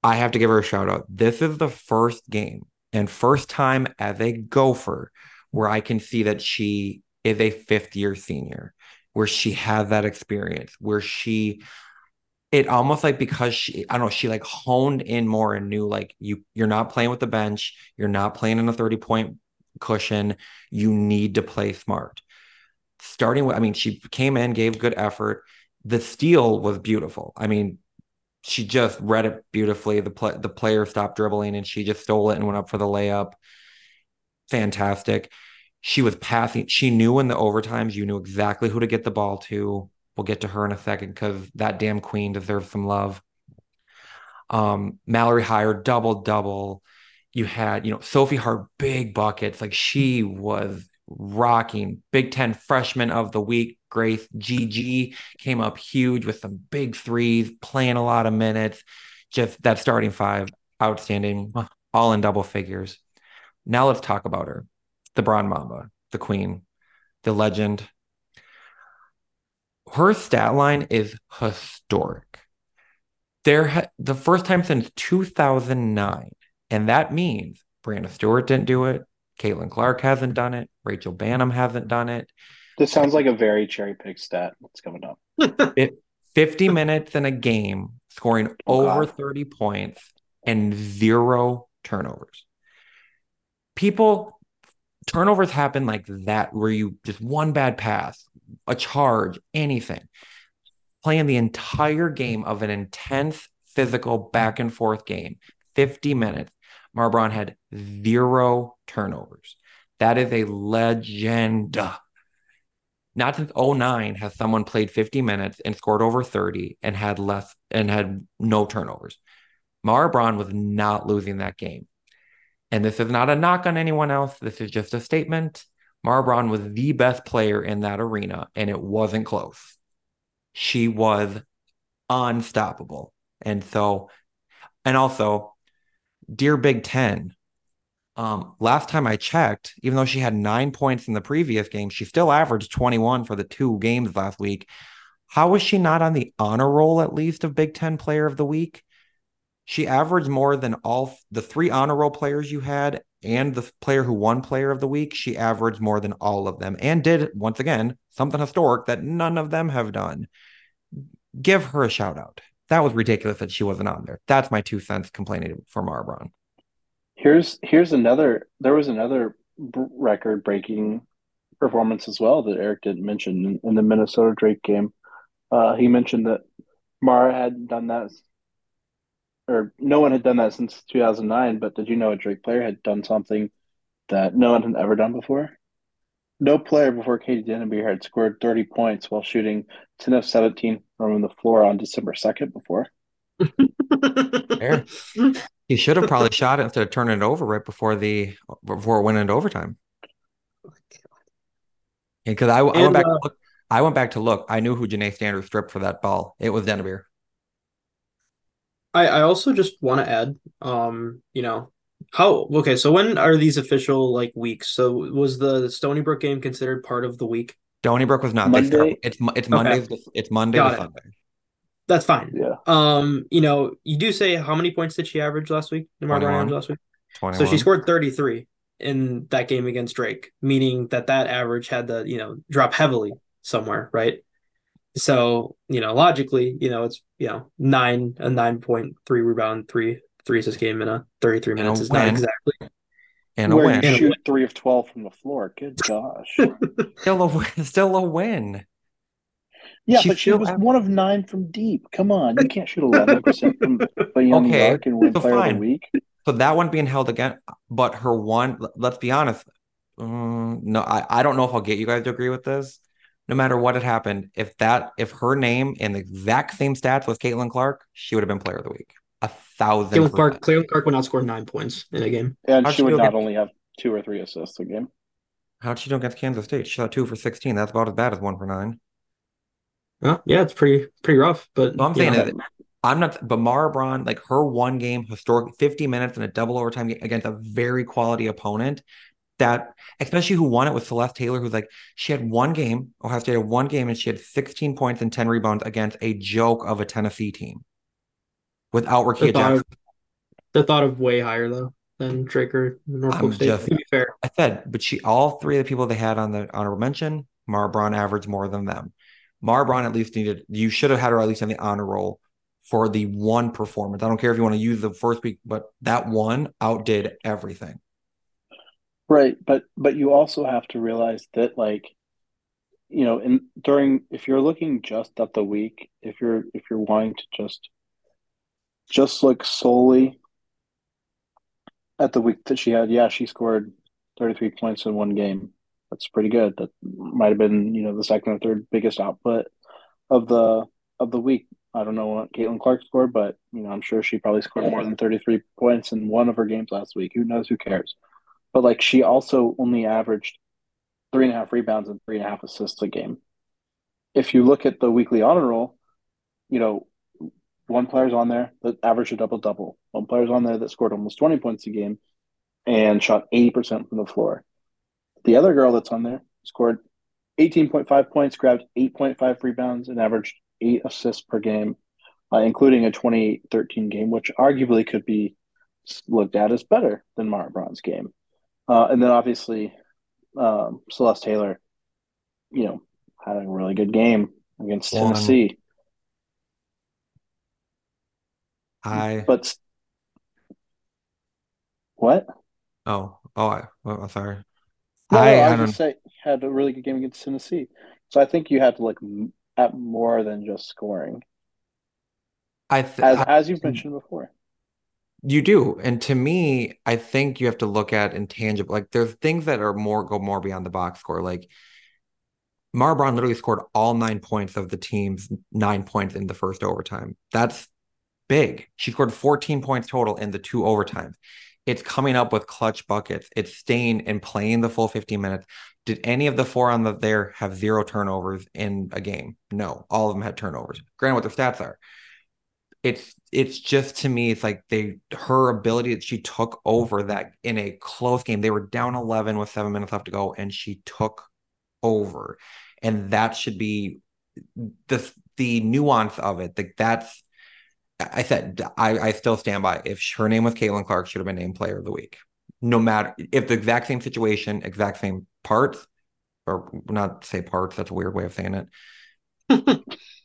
I have to give her a shout out. This is the first game and first time as a gopher where I can see that she is a fifth year senior, where she has that experience, where she it almost like because she I don't know, she like honed in more and knew like you you're not playing with the bench, you're not playing in a 30 point cushion. You need to play smart. Starting with, I mean, she came in, gave good effort. The steal was beautiful. I mean, she just read it beautifully. The play, the player stopped dribbling and she just stole it and went up for the layup. Fantastic. She was passing. She knew in the overtimes, you knew exactly who to get the ball to. We'll get to her in a second because that damn queen deserves some love. Um, Mallory Heyer double double you had, you know, Sophie Hart, big buckets. Like she was rocking. Big Ten freshman of the week, Grace GG came up huge with some big threes, playing a lot of minutes. Just that starting five, outstanding, all in double figures. Now let's talk about her, the Brown Mamba, the Queen, the legend. Her stat line is historic. There, ha- the first time since 2009, and that means Breanna Stewart didn't do it. Caitlin Clark hasn't done it. Rachel Banham hasn't done it. This sounds like a very cherry pick stat that's coming up. 50 minutes in a game, scoring oh, over 30 points and zero turnovers. People, turnovers happen like that, where you just one bad pass, a charge, anything. Playing the entire game of an intense physical back and forth game, 50 minutes. Mara Braun had zero turnovers. That is a legend. Not since 09 has someone played 50 minutes and scored over 30 and had less and had no turnovers. Mara Braun was not losing that game. And this is not a knock on anyone else. This is just a statement. Mara Braun was the best player in that arena, and it wasn't close. She was unstoppable. And so, and also, dear Big Ten, um, last time I checked, even though she had nine points in the previous game, she still averaged 21 for the two games last week. How was she not on the honor roll at least of Big Ten Player of the Week? She averaged more than all the three honor roll players you had and the player who won Player of the Week. She averaged more than all of them and did, once again, something historic that none of them have done. Give her a shout out. That was ridiculous that she wasn't on there. That's my two cents complaining for Mara Braun. Here's here's another. There was another record breaking performance as well that Eric didn't mention in, in the Minnesota Drake game. Uh, he mentioned that Mara had done that, or no one had done that since 2009. But did you know a Drake player had done something that no one had ever done before? No player before Katie Dinnebier had scored 30 points while shooting 10 of 17 from the floor on December 2nd before. He should have probably shot it instead of turning it over right before the before it went into overtime. Because I, I went back, uh, look, I went back to look. I knew who Janay Sanders stripped for that ball. It was Dinnebier. I I also just want to add, um, you know, how okay. So when are these official like weeks? So was the Stony Brook game considered part of the week? Stony Brook was not. Monday. It's it's Monday. Okay. It's Monday Got to Sunday. That's fine. Yeah. Um, you know, you do say how many points did she average last week? last week. 21. So she scored 33 in that game against Drake, meaning that that average had to, you know, drop heavily somewhere, right? So, you know, logically, you know, it's, you know, nine, a 9.3 rebound, three, three assist game in a 33 minutes is win. not exactly. And Where a win. You shoot three of 12 from the floor. Good gosh. still a, still a win. Yeah, she but she was one of nine from deep. Come on, you can't shoot eleven percent from beyond okay, the arc and win so player fine. of the week. So that one being held again, but her one. Let's be honest. Um, no, I, I don't know if I'll get you guys to agree with this. No matter what had happened, if that if her name in the exact same stats was Caitlin Clark, she would have been player of the week. A thousand. Caitlin Clark, Caitlin Clark would not score nine points in a game, and How'd she would not get... only have two or three assists a game. How'd she do against Kansas State? She shot two for sixteen. That's about as bad as one for nine. Well, yeah, it's pretty pretty rough. But I'm saying that I'm not. But Mara Braun, like her one game, historic 50 minutes in a double overtime against a very quality opponent. That especially who won it was Celeste Taylor, who's like she had one game. Ohio State had one game, and she had 16 points and 10 rebounds against a joke of a Tennessee team without Rickea Jackson. The thought of way higher though than Draker Norfolk State. Just, to be fair, I said, but she all three of the people they had on the honorable mention, Mara Braun averaged more than them. Mara Braun at least needed, you should have had her at least on the honor roll for the one performance. I don't care if you want to use the first week, but that one outdid everything. Right. But, but you also have to realize that, like, you know, in during, if you're looking just at the week, if you're, if you're wanting to just, just look solely at the week that she had, yeah, she scored 33 points in one game that's pretty good. That might have been, you know, the second or third biggest output of the of the week. I don't know what Caitlin Clark scored, but you know, I'm sure she probably scored more than 33 points in one of her games last week. Who knows? Who cares? But like, she also only averaged three and a half rebounds and three and a half assists a game. If you look at the weekly honor roll, you know, one player's on there that averaged a double double. One player's on there that scored almost 20 points a game and shot 80% from the floor. The other girl that's on there scored 18.5 points, grabbed 8.5 rebounds, and averaged eight assists per game, uh, including a 2013 game, which arguably could be looked at as better than Mara Braun's game. Uh, and then obviously um, Celeste Taylor, you know, had a really good game against One. Tennessee. I but what? Oh, oh, I, oh sorry. No, I, no, I, I just say had a really good game against Tennessee. So I think you had to look at more than just scoring. I th- as I, as you've mentioned before. You do, and to me, I think you have to look at intangible. Like there's things that are more go more beyond the box score. Like Mara Braun literally scored all nine points of the team's nine points in the first overtime. That's big. She scored 14 points total in the two overtimes. It's coming up with clutch buckets. It's staying and playing the full 15 minutes. Did any of the four on the there have zero turnovers in a game? No, all of them had turnovers. Granted, what their stats are. It's it's just to me, it's like they her ability that she took over that in a close game. They were down 11 with seven minutes left to go, and she took over. And that should be the the nuance of it. Like that's I said I, I still stand by. If her name was Caitlin Clark, should have been named Player of the Week. No matter if the exact same situation, exact same parts, or not say parts. That's a weird way of saying it.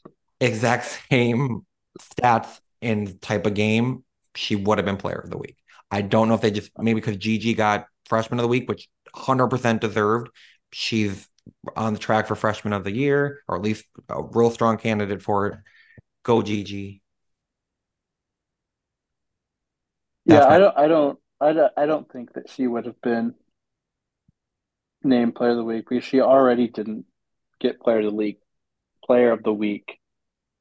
exact same stats and type of game, she would have been Player of the Week. I don't know if they just maybe because Gigi got Freshman of the Week, which 100% deserved. She's on the track for Freshman of the Year, or at least a real strong candidate for it. Go Gigi. Yeah, I don't, I don't, I don't, I don't think that she would have been named Player of the Week because she already didn't get Player of the Week, Player of the Week,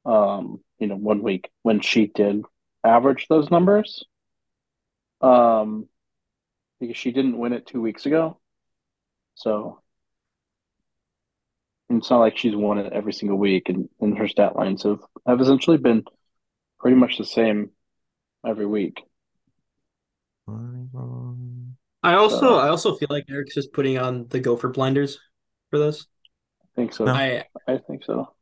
um, you know, one week when she did average those numbers. Um, because she didn't win it two weeks ago, so it's not like she's won it every single week, and, and her stat lines have have essentially been pretty much the same every week. I also so, I also feel like Eric's just putting on the gopher blinders for this. I think so. I I think so.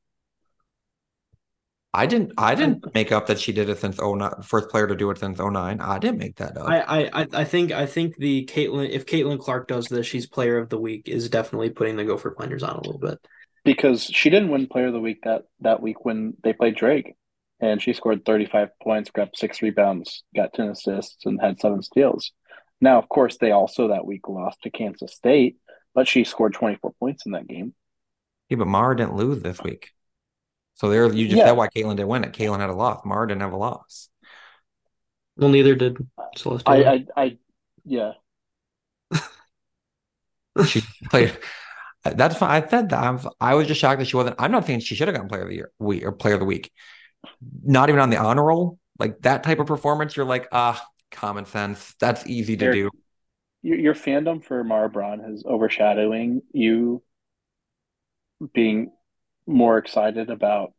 I didn't I didn't make up that she did it since 09, first player to do it since 09. I didn't make that up. I I I think I think the Caitlin if Caitlin Clark does this, she's player of the week is definitely putting the gopher blinders on a little bit. Because she didn't win player of the week that that week when they played Drake and she scored 35 points, grabbed six rebounds, got 10 assists, and had seven steals. Now, of course, they also that week lost to Kansas State, but she scored 24 points in that game. Yeah, but Mara didn't lose this week. So there, you just yeah. said why Caitlin didn't win it. Caitlin had a loss. Mara didn't have a loss. Well, neither did Celeste. I, I, I, yeah. she played. That's fine. I said that. I was, I was just shocked that she wasn't. I'm not saying she should have gotten player of the year, we or player of the week not even on the honor roll, like that type of performance, you're like, ah, common sense. That's easy to do. Your, your fandom for Mara Braun is overshadowing you being more excited about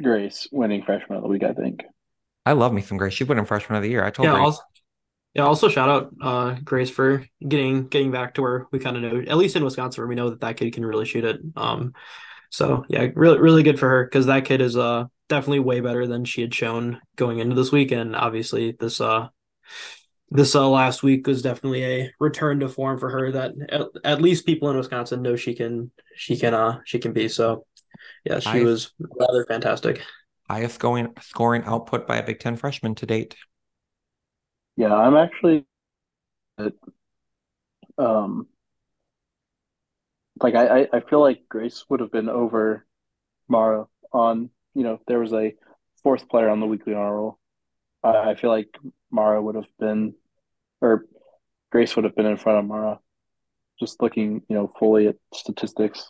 Grace winning freshman of the week, I think. I love me some Grace. She winning freshman of the year. I told yeah, Grace. Also, yeah, also shout out uh, Grace for getting getting back to where we kind of know, at least in Wisconsin, where we know that that kid can really shoot it. Um, so yeah, really really good for her because that kid is uh definitely way better than she had shown going into this week, and obviously this uh this uh, last week was definitely a return to form for her that at, at least people in Wisconsin know she can she can uh she can be. So yeah, she I, was rather fantastic. Highest going scoring output by a Big Ten freshman to date. Yeah, I'm actually um like I, I feel like Grace would have been over Mara on you know there was a fourth player on the weekly honor roll. I, I feel like Mara would have been or Grace would have been in front of Mara. Just looking, you know, fully at statistics.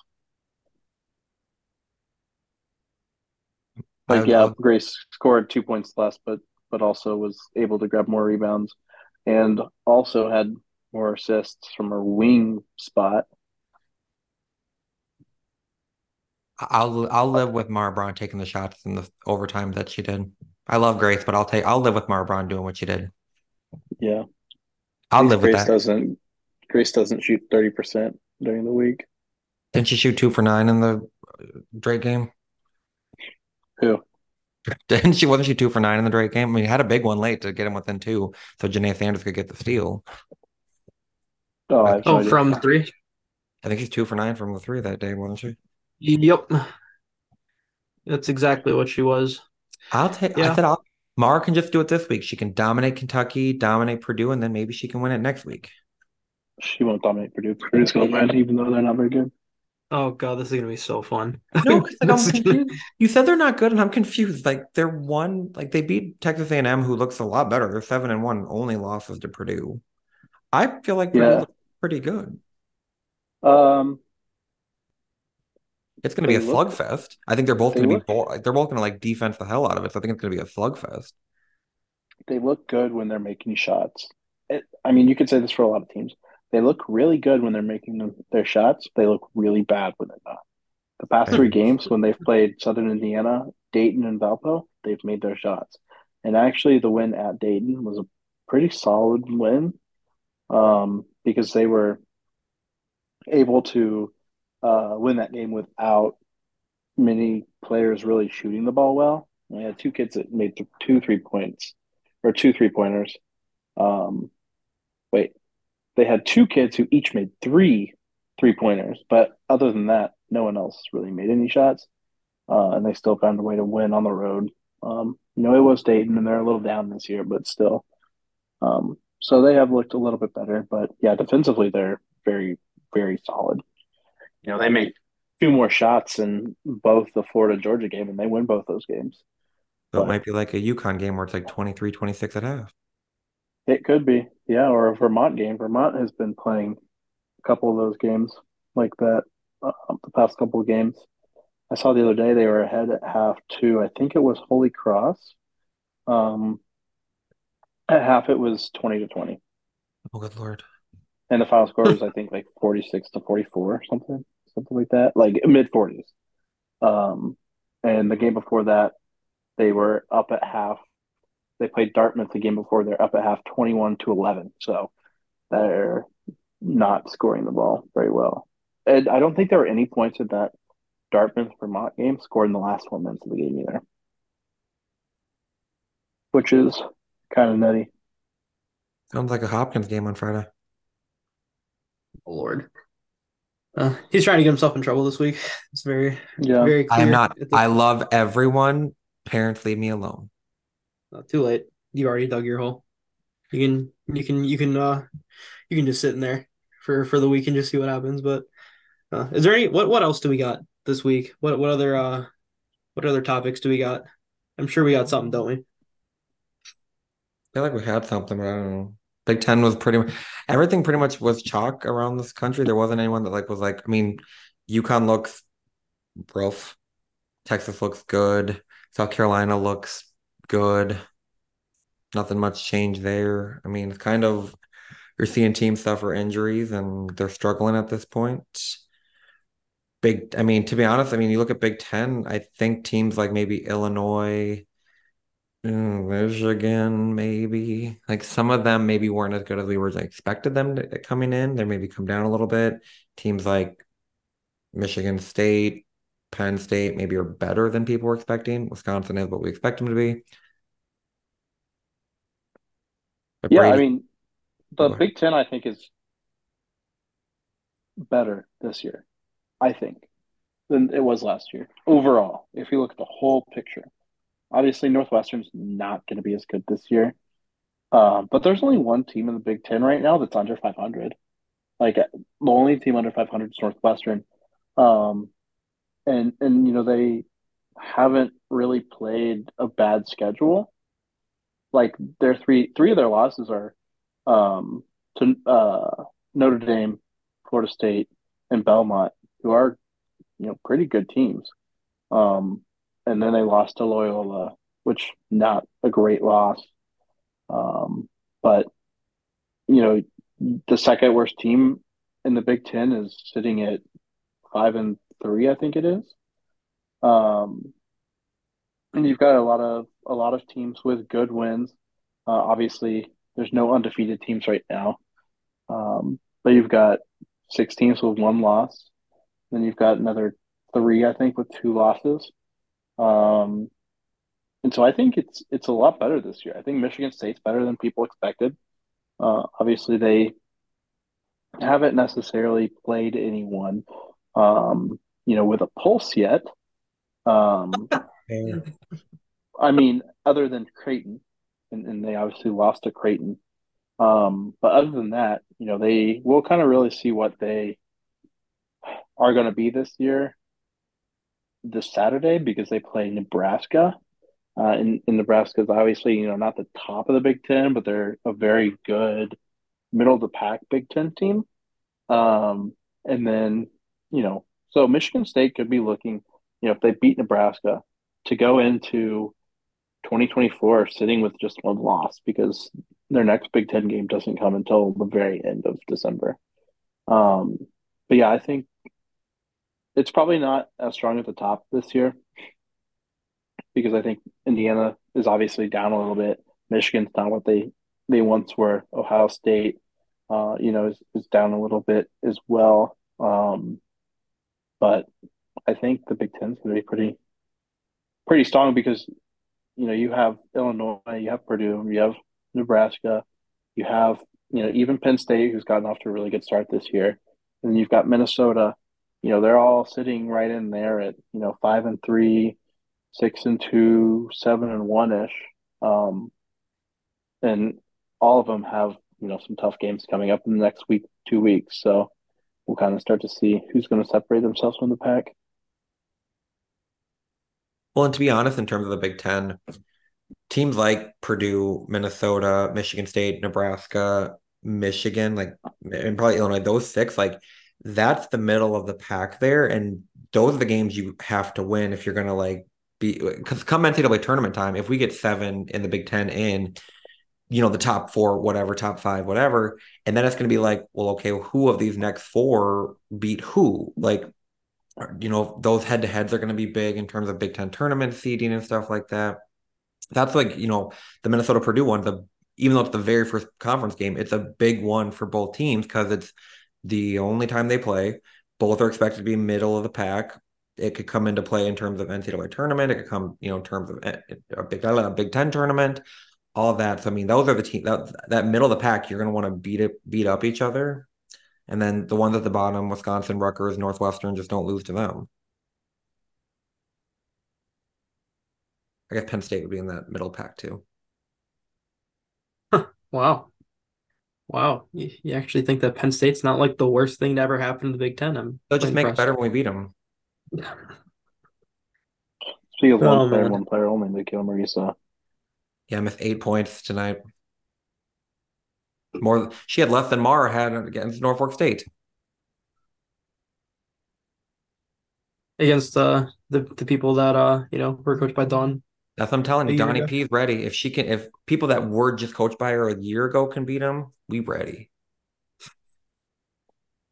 Like yeah, Grace scored two points less, but but also was able to grab more rebounds and also had more assists from her wing spot I'll I'll live with Mara Braun taking the shots in the overtime that she did. I love Grace, but I'll take I'll live with Mara Braun doing what she did. Yeah, I'll live Grace with that. Doesn't Grace doesn't shoot thirty percent during the week? Didn't she shoot two for nine in the Drake game? Who? Didn't she? Wasn't she two for nine in the Drake game? I mean, he had a big one late to get him within two, so Janay Sanders could get the steal. Oh, I Oh, from three. I think he's two for nine from the three that day, wasn't she? Yep. That's exactly what she was. I'll take. I Yeah. said I'll. Mara can just do it this week. She can dominate Kentucky, dominate Purdue, and then maybe she can win it next week. she won't dominate Purdue. Purdue's going to win, even though they're not very good. Oh god, this is gonna be so fun. No, like, I'm gonna- confused. You said they're not good, and I'm confused. Like they're one, like they beat Texas A&M, who looks a lot better. They're seven and one, only losses to Purdue. I feel like Purdue Yeah. pretty good. Um, It's going to be a slugfest. I think they're both they going to be bo- they're both going to like defense the hell out of it. So I think it's going to be a slugfest. they look good when they're making shots. It, I mean, you could say this for a lot of teams. They look really good when they're making them, their shots. They look really bad when they're not. The past three games, when they've played Southern Indiana, Dayton, and Valpo, they've made their shots. And actually, the win at Dayton was a pretty solid win um, because they were able to uh, win that game without many players really shooting the ball well. We had two kids that made th- two three points or two three pointers. Um, wait, they had two kids who each made three three pointers, but other than that, no one else really made any shots. Uh, and they still found a way to win on the road. Um, you know, it was Dayton, and they're a little down this year, but still. Um, so they have looked a little bit better, but yeah, defensively they're very, very solid. You know, they make a few more shots in both the Florida Georgia game, and they win both those games. So it might be like a UConn game where it's like 23, 26 at half. It could be, yeah, or a Vermont game. Vermont has been playing a couple of those games like that uh, the past couple of games. I saw the other day they were ahead at half two. I think it was Holy Cross. Um, at half it was twenty to twenty, Oh, good lord. and the final score was I think like forty six to forty four or something, something like that, like mid forties. Um, and the game before that, they were up at half. They played Dartmouth the game before. They're up at half, twenty-one to eleven. So they're not scoring the ball very well. And I don't think there were any points in that Dartmouth Vermont game scored in the last four minutes of the game either, which is kind of nutty. Sounds like a Hopkins game on Friday. Oh, Lord. Uh, he's trying to get himself in trouble this week. It's very, Yeah, very clear. I am not. I love everyone. Parents, leave me alone. Not too late. You already dug your hole. You can, you can, you can, uh, you can just sit in there for for the week and just see what happens. But uh, is there any what what else do we got this week? What what other uh what other topics do we got? I'm sure we got something, don't we? I feel like we had something, but I don't know. Big Ten was pretty much everything pretty much was chalk around this country. There wasn't anyone that like was like, I mean, UConn looks rough. Texas looks good. South Carolina looks good. Nothing much change there. I mean, it's kind of you're seeing teams suffer injuries and they're struggling at this point. Big, I mean, to be honest, I mean, you look at Big Ten, I think teams like maybe Illinois, Mm, Michigan, maybe like some of them maybe weren't as good as we were I expected them to coming in. They maybe come down a little bit. Teams like Michigan State, Penn State maybe are better than people were expecting. Wisconsin is what we expect them to be. But yeah. I mean, the Go. Big Ten I think is better this year. I think than it was last year overall. If you look at the whole picture, obviously Northwestern's not going to be as good this year. Um, but there's only one team in the Big Ten right now that's under 500. Like the only team under 500 is Northwestern, um, and and you know they haven't really played a bad schedule. Like their three three of their losses are um, to uh, Notre Dame, Florida State, and Belmont, who are you know pretty good teams. Um, and then they lost to Loyola, which not a great loss. Um, but you know, the second worst team in the Big Ten is sitting at five and three, I think it is. Um, and you've got a lot of a lot of teams with good wins. Uh, obviously, there's no undefeated teams right now, um, but you've got six teams with one loss. Then you've got another three, I think, with two losses. Um, and so I think it's it's a lot better this year. I think Michigan State's better than people expected. Uh, obviously, they haven't necessarily played anyone, um, you know, with a pulse yet. Um, I mean, other than Creighton, and, and they obviously lost to Creighton. Um, but other than that, you know, they will kind of really see what they are going to be this year, this Saturday, because they play Nebraska. Uh, and, and Nebraska is obviously, you know, not the top of the Big Ten, but they're a very good middle of the pack Big Ten team. Um, and then, you know, so Michigan State could be looking, you know, if they beat Nebraska to go into 2024 sitting with just one loss because their next Big Ten game doesn't come until the very end of December. Um, but yeah, I think it's probably not as strong at the top this year because I think Indiana is obviously down a little bit. Michigan's not what they they once were. Ohio State, uh, you know, is, is down a little bit as well. Um, but I think the Big Ten's going to be pretty pretty strong because you know you have Illinois, you have Purdue, you have Nebraska, you have you know even Penn State who's gotten off to a really good start this year, and you've got Minnesota. You know they're all sitting right in there at you know five and three, six and two, seven and one ish, um, and all of them have you know some tough games coming up in the next week, two weeks. So we'll kind of start to see who's going to separate themselves from the pack. Well, and to be honest, in terms of the Big Ten, teams like Purdue, Minnesota, Michigan State, Nebraska, Michigan, like and probably Illinois, those six, like that's the middle of the pack there. And those are the games you have to win if you're gonna like be because come NCAA tournament time, if we get seven in the Big Ten in, you know, the top four, whatever, top five, whatever, and then it's gonna be like, well, okay, who of these next four beat who? Like you know, those head to heads are going to be big in terms of Big Ten tournament seeding and stuff like that. That's like, you know, the Minnesota Purdue one, the even though it's the very first conference game, it's a big one for both teams because it's the only time they play. Both are expected to be middle of the pack. It could come into play in terms of NCAA tournament. It could come, you know, in terms of eh, a Big, a Big Ten tournament, all that. So I mean, those are the team that that middle of the pack. You're going to want to beat it, beat up each other. And then the ones at the bottom, Wisconsin, Rutgers, Northwestern, just don't lose to them. I guess Penn State would be in that middle pack too. wow. Wow. You, you, actually think that Penn State's not like the worst thing to ever happen in the Big Ten? I'm They'll just make it better when we beat them. Speaking of one oh, player, man. one player only, Makenna Marisa. Yeah, I missed eight points tonight. More, she had less than Mara had against Norfolk State. Against uh, the the people that uh you know were coached by Dawn. That's what I'm telling you. Donnie P is ready. If she can, if people that were just coached by her a year ago can beat him, we ready.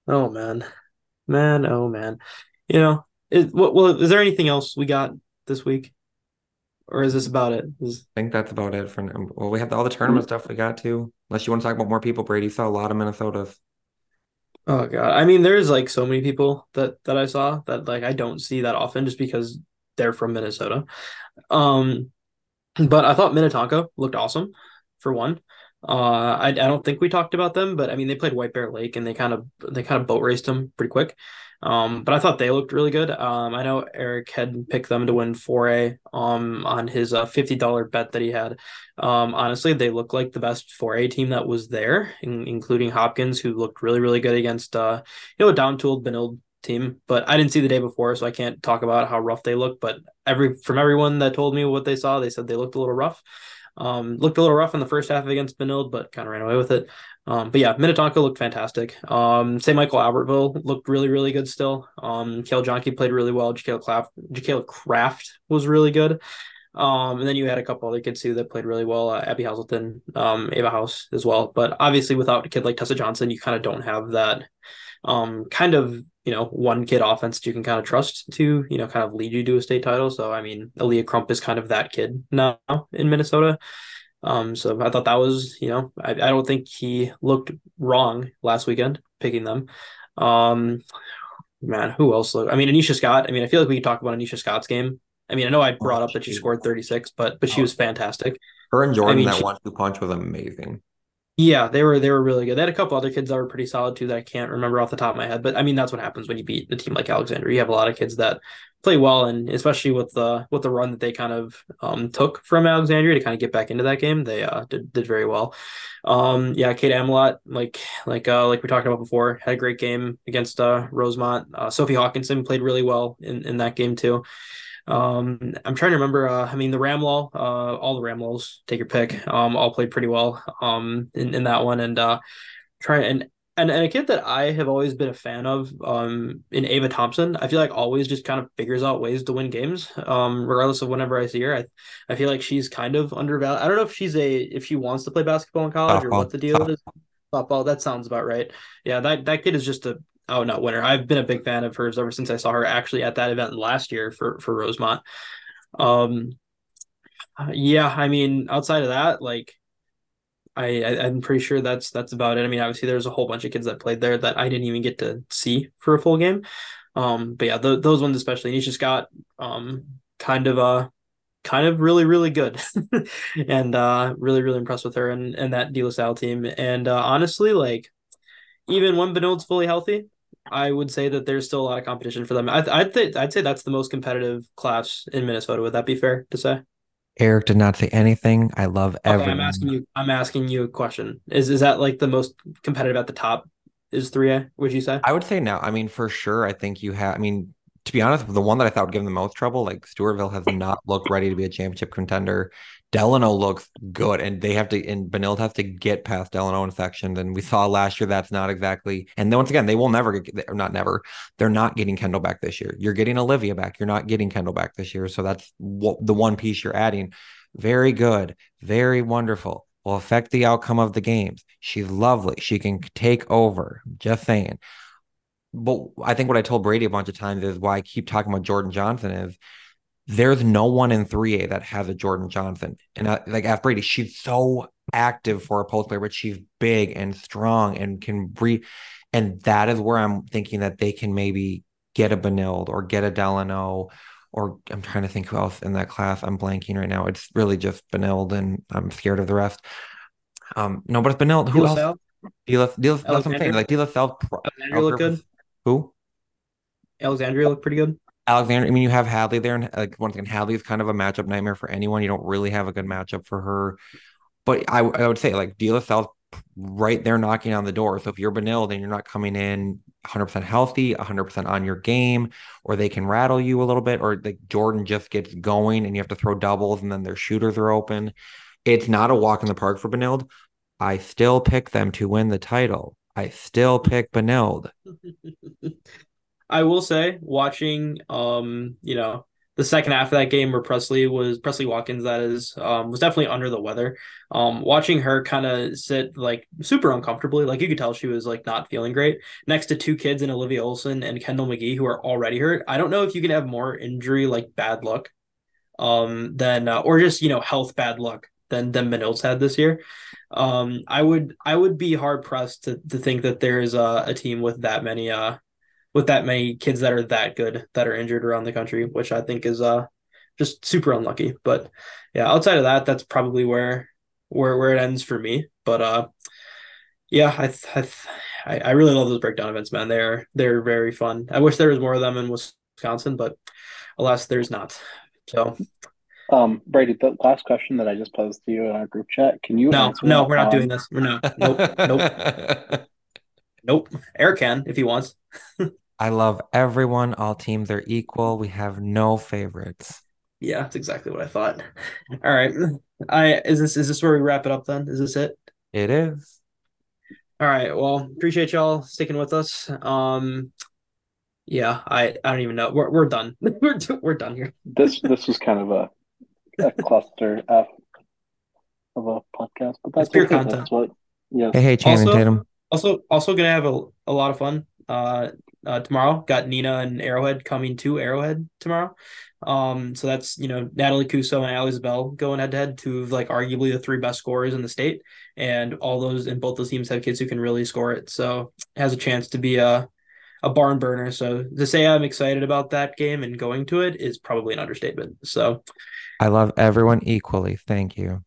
Oh man, man, oh man. You know, is, well, is there anything else we got this week? or is this about it? Is... I think that's about it for now. Well, we have all the tournament mm-hmm. stuff we got to. Unless you want to talk about more people, Brady saw a lot of Minnesota's. Oh god, I mean, there's like so many people that that I saw that like I don't see that often just because they're from Minnesota. Um, but I thought Minnetonka looked awesome for one. Uh, I, I don't think we talked about them, but I mean they played White Bear Lake and they kind of they kind of boat raced them pretty quick. Um, but I thought they looked really good. Um, I know Eric had picked them to win 4A um, on his uh, $50 bet that he had. Um, honestly, they look like the best 4A team that was there, in, including Hopkins, who looked really, really good against, uh, you know, a down tooled Benilde team. But I didn't see the day before, so I can't talk about how rough they look. But every from everyone that told me what they saw, they said they looked a little rough. Um, looked a little rough in the first half against Benilde, but kind of ran away with it. Um, but yeah, Minnetonka looked fantastic. Um, St. Michael Albertville looked really, really good still. Um, Kale Johnke played really well. Jacale Craft, Jacale Craft was really good. Um, and then you had a couple other kids too that played really well. Uh, Abby Hazelton, um, Ava House as well. But obviously, without a kid like Tessa Johnson, you kind of don't have that um, kind of you know one kid offense that you can kind of trust to you know kind of lead you to a state title. So I mean, Aaliyah Crump is kind of that kid now in Minnesota. Um, so I thought that was you know I, I don't think he looked wrong last weekend picking them. Um, man, who else? Looked, I mean, Anisha Scott. I mean, I feel like we could talk about Anisha Scott's game. I mean, I know I brought up that she scored 36, but but she was fantastic. Her and Jordan, I mean, that she, one two punch was amazing. Yeah, they were they were really good. They had a couple other kids that were pretty solid too that I can't remember off the top of my head. But I mean, that's what happens when you beat a team like Alexandria. You have a lot of kids that play well, and especially with the with the run that they kind of um, took from Alexandria to kind of get back into that game, they uh, did did very well. Um, yeah, Kate Amelot, like like uh, like we talked about before, had a great game against uh, Rosemount. Uh, Sophie Hawkinson played really well in in that game too. Um, I'm trying to remember. Uh, I mean, the Ramlaw, uh, all the Ramlaws, take your pick. Um, all played pretty well. Um, in, in that one, and uh, trying and and and a kid that I have always been a fan of, um, in Ava Thompson. I feel like always just kind of figures out ways to win games. Um, regardless of whenever I see her, I I feel like she's kind of undervalued. I don't know if she's a if she wants to play basketball in college or what the deal is. Softball, that sounds about right. Yeah, that that kid is just a oh not winner. I've been a big fan of hers ever since I saw her actually at that event last year for for Rosemount. Um, yeah, I mean, outside of that, like, I, I am pretty sure that's that's about it. I mean, obviously there's a whole bunch of kids that played there that I didn't even get to see for a full game. Um, but yeah, those ones especially. and Nisha Scott, um, kind of uh kind of really really good and uh really really impressed with her and and that De La Salle team and uh honestly like even when Benilde's fully healthy I would say that there's still a lot of competition for them. I, I'd th- I'd say that's the most competitive class in Minnesota. Would that be fair to say? Eric did not say anything. I love everyone. Okay, I'm asking you. I'm asking you a question. Is is that like the most competitive at the top? Is three A? Would you say? I would say no. I mean, for sure. I think you have. I mean, to be honest, with the one that I thought would give them the most trouble, like Stewartville, has not looked ready to be a championship contender. Delano looks good, and they have to, and Benilde has to get past Delano in sections. And we saw last year that's not exactly. And then once again, they will never get, not never. They're not getting Kendall back this year. You're getting Olivia back. You're not getting Kendall back this year. So that's what the one piece you're adding. Very good, very wonderful. Will affect the outcome of the games. She's lovely. She can take over. Just saying. But I think what I told Brady a bunch of times is why I keep talking about Jordan Johnson is there's no one in 3A that has a Jordan Johnson. And I, like F Brady, she's so active for a post player, but she's big and strong and can breathe. And that is where I'm thinking that they can maybe get a Benilde or get a Delano or I'm trying to think who else in that class. I'm blanking right now. It's really just Benilde and I'm scared of the rest. Um, no, but it's Benilde. Who else? Deal, deal, that's what I'm saying. Like. Alexandria look good. Who? Alexandria looked pretty good. Alexandria. I mean, you have Hadley there, and like once again, Hadley is kind of a matchup nightmare for anyone. You don't really have a good matchup for her. But I, I would say like De La right there knocking on the door. So if you're Benilde and you're not coming in 100% healthy, 100% on your game, or they can rattle you a little bit, or like Jordan just gets going and you have to throw doubles and then their shooters are open. It's not a walk in the park for Benilde. I still pick them to win the title. I still pick Benilde. I will say, watching, um, you know, the second half of that game where Presley was Presley Watkins, that is, um, was definitely under the weather. Um, watching her kind of sit like super uncomfortably, like you could tell she was like not feeling great next to two kids and Olivia Olson and Kendall McGee who are already hurt. I don't know if you can have more injury like bad luck, um, than uh, or just you know health bad luck than than Benilde's had this year. Um, I would I would be hard pressed to to think that there is a, a team with that many uh with that many kids that are that good that are injured around the country, which I think is uh just super unlucky. But yeah, outside of that, that's probably where where where it ends for me. But uh yeah, I I I really love those breakdown events, man. They're they're very fun. I wish there was more of them in Wisconsin, but alas, there's not. So um, Brady, the last question that I just posed to you in our group chat, can you? No, no, we're not um, doing this. We're not. Nope, nope, nope. Eric can if he wants. I love everyone. All teams are equal. We have no favorites. Yeah, that's exactly what I thought. All right, I is this is this where we wrap it up? Then is this it? It is. All right. Well, appreciate y'all sticking with us. Um, yeah, I I don't even know. We're we're done. we're we're done here. This this was kind of a a cluster F of a podcast, but that's it's pure okay. content. That's what, yeah. Hey, hey, Channing also, Tatum. Also, also gonna have a, a lot of fun uh, uh, tomorrow. Got Neenah and Arrowhead coming to Arrowhead tomorrow. Um, so that's you know Natalie Cuso and Allie Ziebell going head to head, two of like arguably the three best scorers in the state, and all those and both those teams have kids who can really score it. So has a chance to be a a barn burner. So to say I'm excited about that game and going to it is probably an understatement. So I love everyone equally. Thank you.